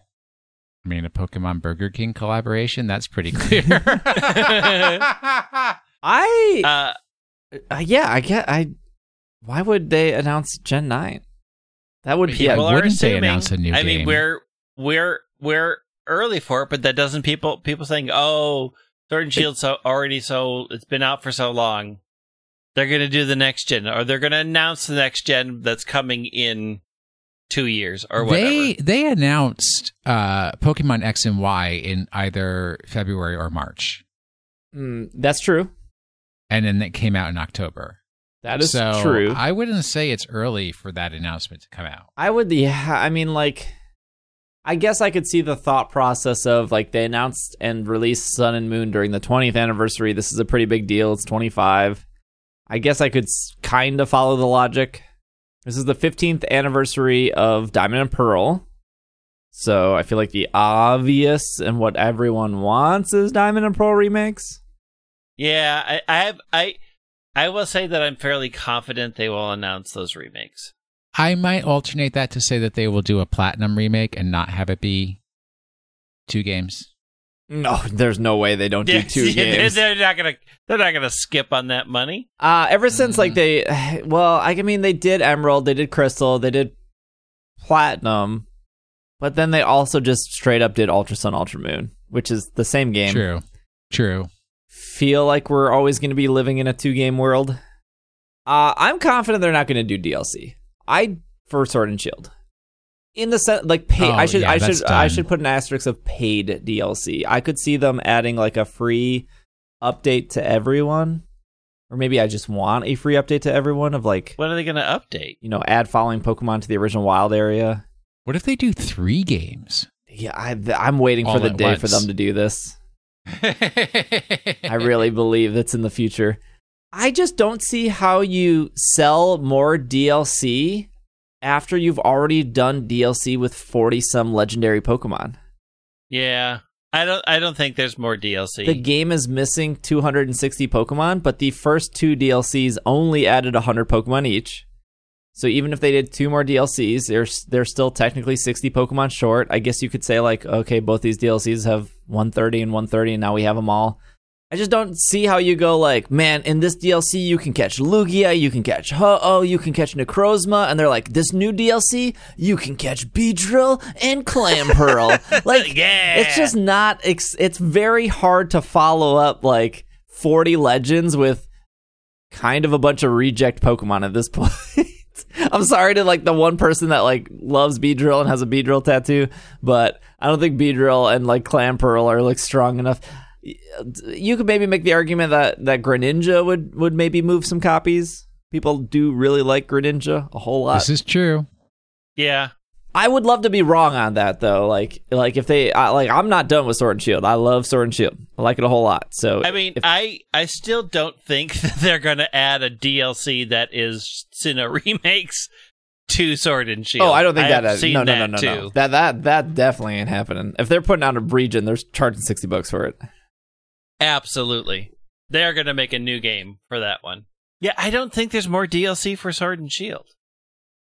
I mean, a Pokemon Burger King collaboration? That's pretty clear. I uh, uh, yeah, I get I. Why would they announce Gen nine? That would be people a, are wouldn't they announce a new I mean, we're we're we're early for it, but that doesn't people people saying, "Oh, Sword and Shield so already so it's been out for so long." They're going to do the next gen, or they're going to announce the next gen that's coming in two years or whatever. they they announced uh, Pokemon X and Y in either February or March, Mm, that's true. and then it came out in October. That is so true. I wouldn't say it's early for that announcement to come out. I would, yeah. I mean, like, I guess I could see the thought process of like they announced and released Sun and Moon during the 20th anniversary. This is a pretty big deal. It's 25. I guess I could kind of follow the logic. This is the 15th anniversary of Diamond and Pearl. So I feel like the obvious and what everyone wants is Diamond and Pearl remakes. yeah, I, I have I I will say that I'm fairly confident they will announce those remakes. I might alternate that to say that they will do a platinum remake and not have it be two games. No, there's no way they don't do two yeah, games. They're not gonna they're not gonna skip on that money. Uh, ever since like Mm. they, well, I mean, they did Emerald, they did Crystal, they did Platinum, but then they also just straight up did Ultra Sun, Ultra Moon, which is the same game. True, true. Feel like we're always going to be living in a two game world. Uh, I'm confident they're not going to do DLC. I for Sword and Shield. In the sense, like pay, Oh, I should, yeah, I that's should, I should put an asterisk of paid DLC. I could see them adding like a free update to everyone, or maybe I just want a free update to everyone of like What are they gonna update? you know, add following Pokemon to the original wild area. What if they do three games? Yeah, I, I'm waiting for the at day for them to do this. I I really believe that's in the future. I just don't see how you sell more DLC after you've already done DLC with 40 some legendary Pokemon. Yeah. I don't I don't think there's more DLC. The game is missing 260 Pokemon, but the first two DLCs only added 100 Pokemon each. So even if they did two more DLCs, they're they're still technically 60 Pokemon short. I guess you could say like, okay, both these DLCs have 130 and 130, and now we have them all. I just don't see how you go like, man, in this DLC you can catch Lugia, you can catch Ho-Oh, you can catch Necrozma, and they're like, this new DLC you can catch Beedrill and Clamperl. like, Yeah. it's just not. It's, it's very hard to follow up like 40 legends with kind of a bunch of reject Pokemon at this point. I'm sorry to like the one person that like loves Beedrill and has a Beedrill tattoo, but I don't think Beedrill and like Clamperl are like strong enough. You could maybe make the argument that that Greninja would would maybe move some copies. People do really like Greninja a whole lot. This is true. yeah. I would love to be wrong on that though. Like like if they I, like I'm not done with Sword and Shield. I love Sword and Shield. I like it a whole lot. So I mean, if- I I still don't think that they're going to add a DLC that is Sinnoh remakes to Sword and Shield. oh, I don't think that. I've is seen no, no, that no, no, no. That that that definitely ain't happening. If they're putting out a region, they're charging sixty bucks for it. Absolutely, they are going to make a new game for that one. Yeah, I don't think there's more DLC for Sword and Shield.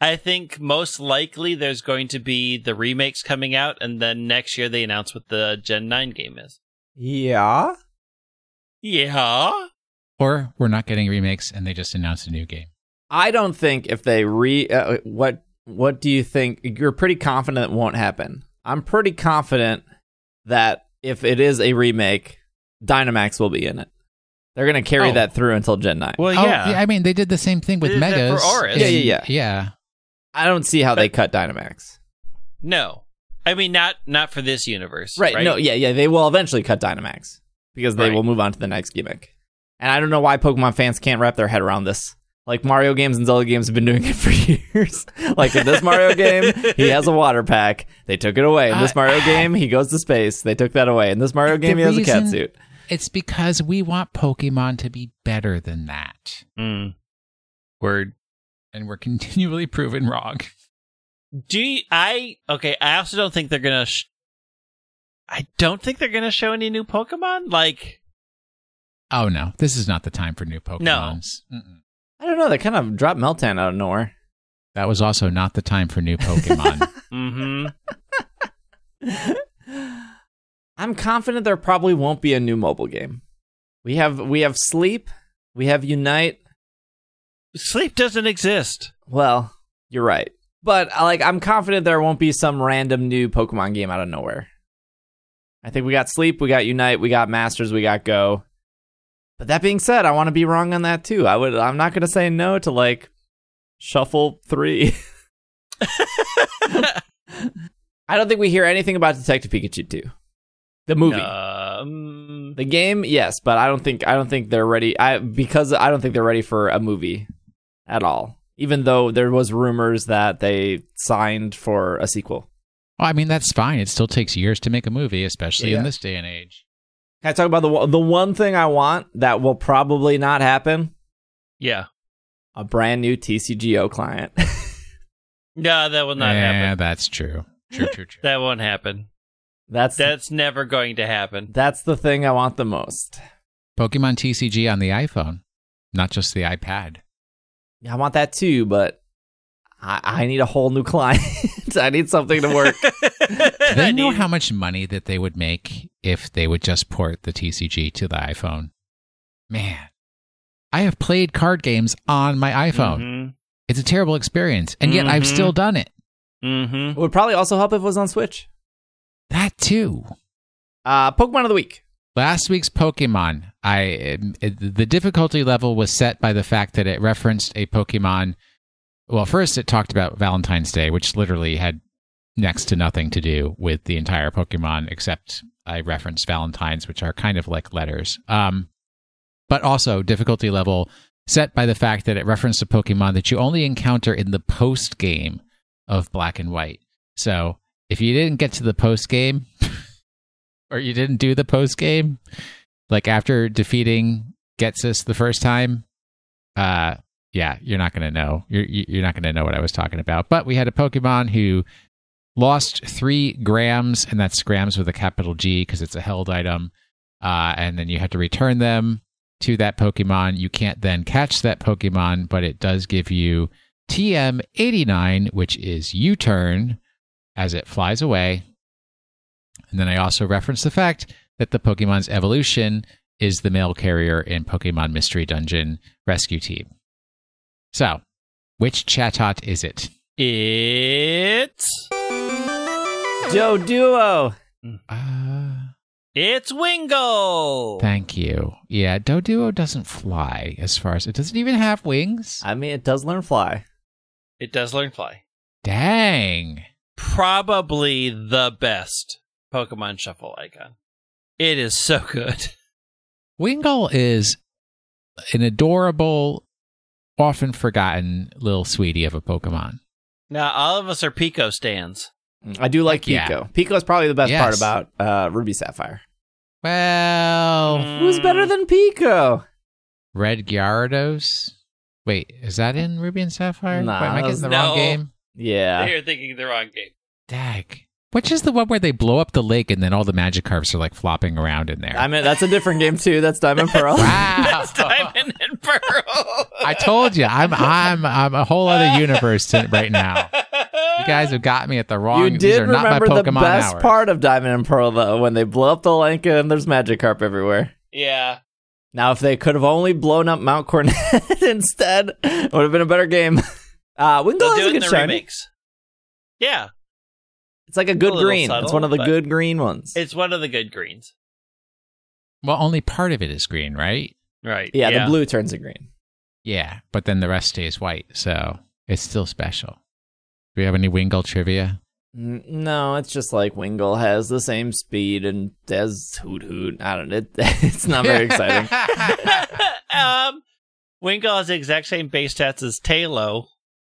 I think most likely there's going to be the remakes coming out, and then next year they announce what the Gen Nine game is. Yeah. Yeah. Or we're not getting remakes and they just announced a new game. I don't think if they re uh, what what do you think? You're pretty confident it won't happen. I'm pretty confident that if it is a remake, Dynamax will be in it. They're gonna carry Oh. that through until Gen nine. Well, Oh, yeah. I mean, they did the same thing with They did that Megas. for Yeah, yeah, yeah. Yeah. I don't see how they cut Dynamax. no, I mean not not for this universe. Right. Right. No. Yeah. Yeah. They will eventually cut Dynamax because they Right. will move on to the next gimmick. And I don't know why Pokemon fans can't wrap their head around this. Like Mario games and Zelda games have been doing it for years. like in this Mario game, he has a water pack. They took it away. In this Uh, Mario game, he goes to space. They took that away. In this Mario game, he has a cat suit. It's because we want Pokemon to be better than that. Mm. Word. And we're continually proven wrong. Do you, I? Okay. I also don't think they're gonna. Sh- I don't think they're gonna show any new Pokemon. Like, Oh, no. This is not the time for new Pokemons. Mm-mm. I don't know. They kind of dropped Meltan out of nowhere. That was also not the time for new Pokemon. mm-hmm. I'm confident there probably won't be a new mobile game. We have we have Sleep, we have Unite. Sleep doesn't exist. Well, you're right. But uh, like I'm confident there won't be some random new Pokemon game out of nowhere. I think we got Sleep, we got Unite, we got Masters, we got Go. But that being said, I want to be wrong on that too. I would I'm not going to say no to like Shuffle 3. I don't think we hear anything about Detective Pikachu 2. The movie. Um, The game, yes, but I don't think I don't think they're ready. I because I don't think they're ready for a movie at all. Even though there was rumors that they signed for a sequel. well, I mean, that's fine. It still takes years to make a movie, especially Yeah. in this day and age. Can I talk about the one- the one thing I want that will probably not happen? yeah. A brand new TCGO client. No, that will not yeah, happen. that's true. True, true, true. That won't happen. That's That's never going to happen. that's the thing I want the most. Pokemon TCG on the iPhone, not just the iPad. I want that too, but I, I need a whole new client. I need something to work. Do I they know need- how much money that they would make if they would just port the TCG to the iPhone? Man, I have played card games on my iPhone. Mhm. It's a terrible experience, and yet I've Mhm. still done it. Mhm. it would probably also help if it was on Switch. That too. Uh, Pokemon of the week. Last week's Pokemon, I it, the difficulty level was set by the fact that it referenced a Pokemon. Well, first it talked about Valentine's Day, which literally had next to nothing to do with the entire Pokemon, except I referenced Valentines, which are kind of like letters. Um, but also difficulty level set by the fact that it referenced a Pokemon that you only encounter in the post game of Black and White. So if you didn't get to the post game, or you didn't do the post game, like after defeating Ghetsis the first time, uh, yeah, you're not gonna know. You're you're not gonna know what I was talking about. But we had a Pokemon who lost three grams, and that's grams with a capital G because it's a held item. Uh, and then you have to return them to that Pokemon. You can't then catch that Pokemon, but it does give you TM89, which is U turn as it flies away. And then I also reference the fact that the Pokemon's evolution is the mail carrier in Pokemon Mystery Dungeon Rescue Team. So, which Chatot is it? It's Doduo. Uh, it's Wingull. thank you. Yeah, Doduo doesn't fly as far as it doesn't even have wings. I mean, it does learn fly. It does learn fly. Dang. Probably the best Pokemon Shuffle icon. It is so good. Wingull is an adorable, often forgotten little sweetie of a Pokemon. Now all of us are Peeko stands. I do like Heck yeah. Peeko. Peeko is probably the best part about uh, Ruby Sapphire. Well, Who's better than Peeko? Red Gyarados. Wait, is that in Ruby and Sapphire? Nah, Wait, am I that getting was- the wrong game? Yeah. You're thinking the wrong game. Dag. Which is the one where they blow up the lake and then all the Magikarps are like flopping around in there? I mean, that's a different game too. That's Diamond Pearl. wow. That's Diamond and Pearl. I told you, I'm I'm I'm a whole other universe to, right now. You guys have got me at the wrong. You these did are not my remember Pokemon the best hours. part of Diamond and Pearl though, when they blow up the lake and there's Magikarp everywhere. Yeah. Now, if they could have only blown up Mount Coronet instead, it would have been a better game. Uh, Wingull They'll has do it in the shiny. remakes. Yeah, It's like a good little green. it's one of the good green ones. it's one of the good greens. Well, only part of it is green, right? Right. yeah, the blue turns to green. Yeah, but then the rest stays white, so it's still special. Do we have any Wingull trivia? N- No, it's just like Wingull has the same speed and as Hoothoot. I don't. It, it's not very exciting. um, Wingull has the exact same base stats as Taillow,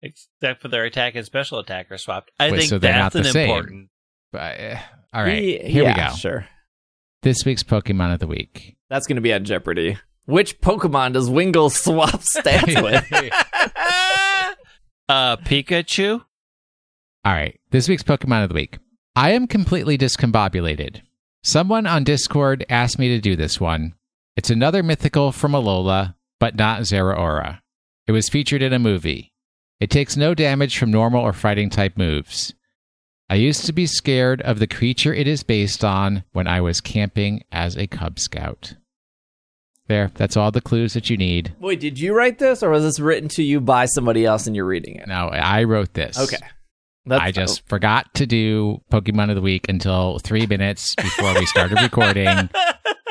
except for their attack and special attack are swapped. I Wait, think so that's not the an same. important. But, uh, all right, Ye- here yeah, we go. Sure. This week's Pokemon of the week. That's going to be at Jeopardy. Which Pokemon does Wingull swap stats with? uh, Pikachu. All right, this week's Pokemon of the week. I am completely discombobulated. Someone on Discord asked me to do this one. It's another mythical from Alola, but not Zeraora. It was featured in a movie. It takes no damage from normal or fighting type moves. I used to be scared of the creature it is based on when I was camping as a Cub Scout. There, that's all the clues that you need. Wait, did you write this or was this written to you by somebody else and you're reading it? Now, I wrote this. Okay. That's, I just forgot to do Pokemon of the Week until three minutes before we started recording.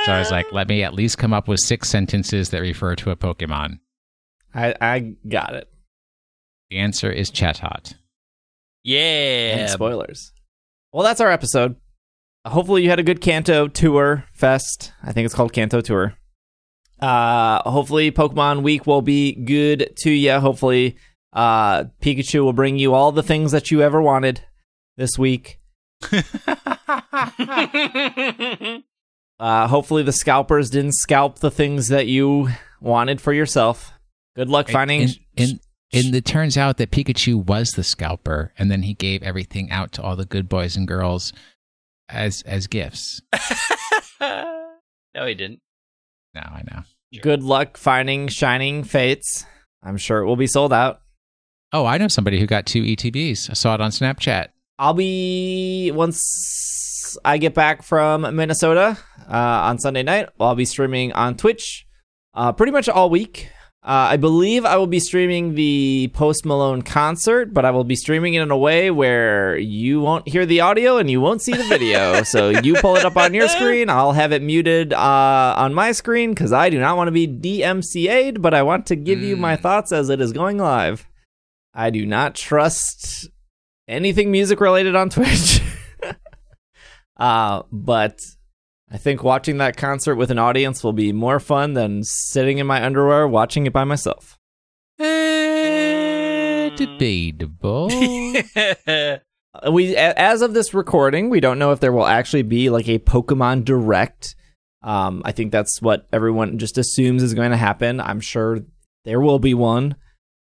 So I was like, let me at least come up with six sentences that refer to a Pokemon. I, I got it. The answer is Chatot. Yeah. And spoilers. Well, that's our episode. Hopefully, you had a good Kanto tour fest. I think it's called Kanto Tour. Uh, hopefully, Pokemon Week will be good to you. Hopefully, uh, Pikachu will bring you all the things that you ever wanted this week. Uh, hopefully, the scalpers didn't scalp the things that you wanted for yourself. Good luck finding. And, and, and it turns out that Pikachu was the scalper, and then he gave everything out to all the good boys and girls as as gifts. no, he didn't. No, I know. good luck finding Shining Fates. I'm sure it will be sold out. Oh, I know somebody who got two ETBs. I saw it on Snapchat. I'll be once I get back from Minnesota uh, on Sunday night. I'll be streaming on Twitch uh, pretty much all week. Uh, I believe I will be streaming the Post Malone concert, but I will be streaming it in a way where you won't hear the audio and you won't see the video. so you pull it up on your screen. I'll have it muted uh, on my screen because I do not want to be DMCA'd, but I want to give you my thoughts as it is going live. I do not trust anything music related on Twitch. uh, but I think watching that concert with an audience will be more fun than sitting in my underwear watching it by myself. Eh, debatable. Uh, We, as of this recording, we don't know if there will actually be like a Pokemon Direct. Um, I think that's what everyone just assumes is going to happen. I'm sure there will be one.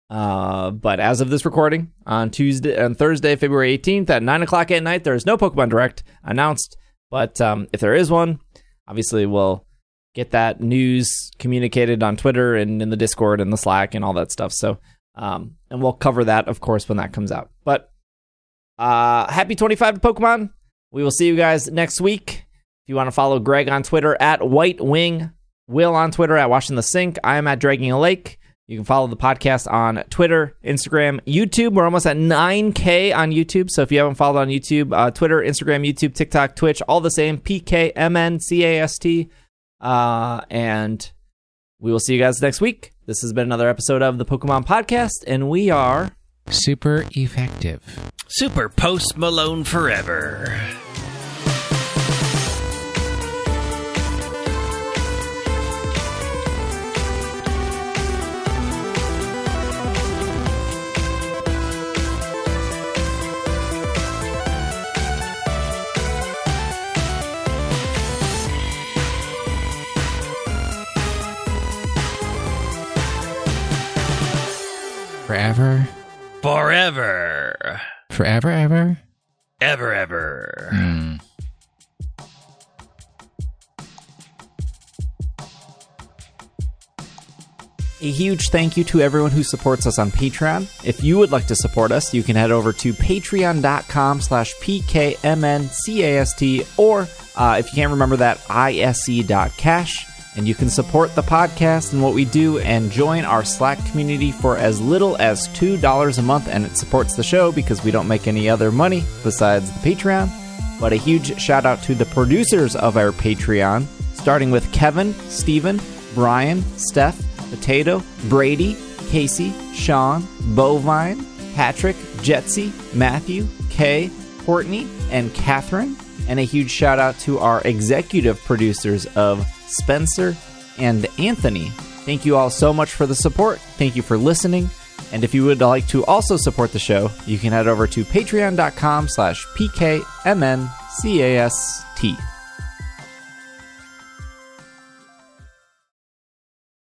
Uh, but as of this recording on Tuesday, on Thursday, February 18th at nine o'clock at night, there is no Pokemon Direct announced. But um, if there is one, obviously we'll get that news communicated on Twitter and in the Discord and the Slack and all that stuff. So, um, and we'll cover that, of course, when that comes out. But uh, happy 25 to Pokemon. We will see you guys next week. If you want to follow Greg on Twitter at White Wing, Will on Twitter at Washing the Sink. I am at Dragging a Lake. You can follow the podcast on Twitter, Instagram, YouTube. We're almost at 9K on YouTube. So if you haven't followed on YouTube, uh, Twitter, Instagram, YouTube, TikTok, Twitch, all the same. PKMNCAST. Uh, and we will see you guys next week. This has been another episode of the Pokemon Podcast, and we are. Super effective. Super Post Malone forever. Forever, Forever. forever, ever. Ever, ever. Hmm. A huge thank you to everyone who supports us on Patreon. If you would like to support us, you can head over to patreon.com slash pkmncast or uh, if you can't remember that, ise.cash. And you can support the podcast and what we do and join our Slack community for as little as $2 a month. And it supports the show because we don't make any other money besides the Patreon. But a huge shout out to the producers of our Patreon, starting with Kevin, Stephen, Brian, Steph, Potato, Brady, Casey, Sean, Bovine, Patrick, Jetsy, Matthew, Kay, Courtney, and Catherine. And a huge shout out to our executive producers of Spencer and Anthony. Thank you all so much for the support. Thank you for listening. And if you would like to also support the show, you can head over to patreon.com slash pkmncast.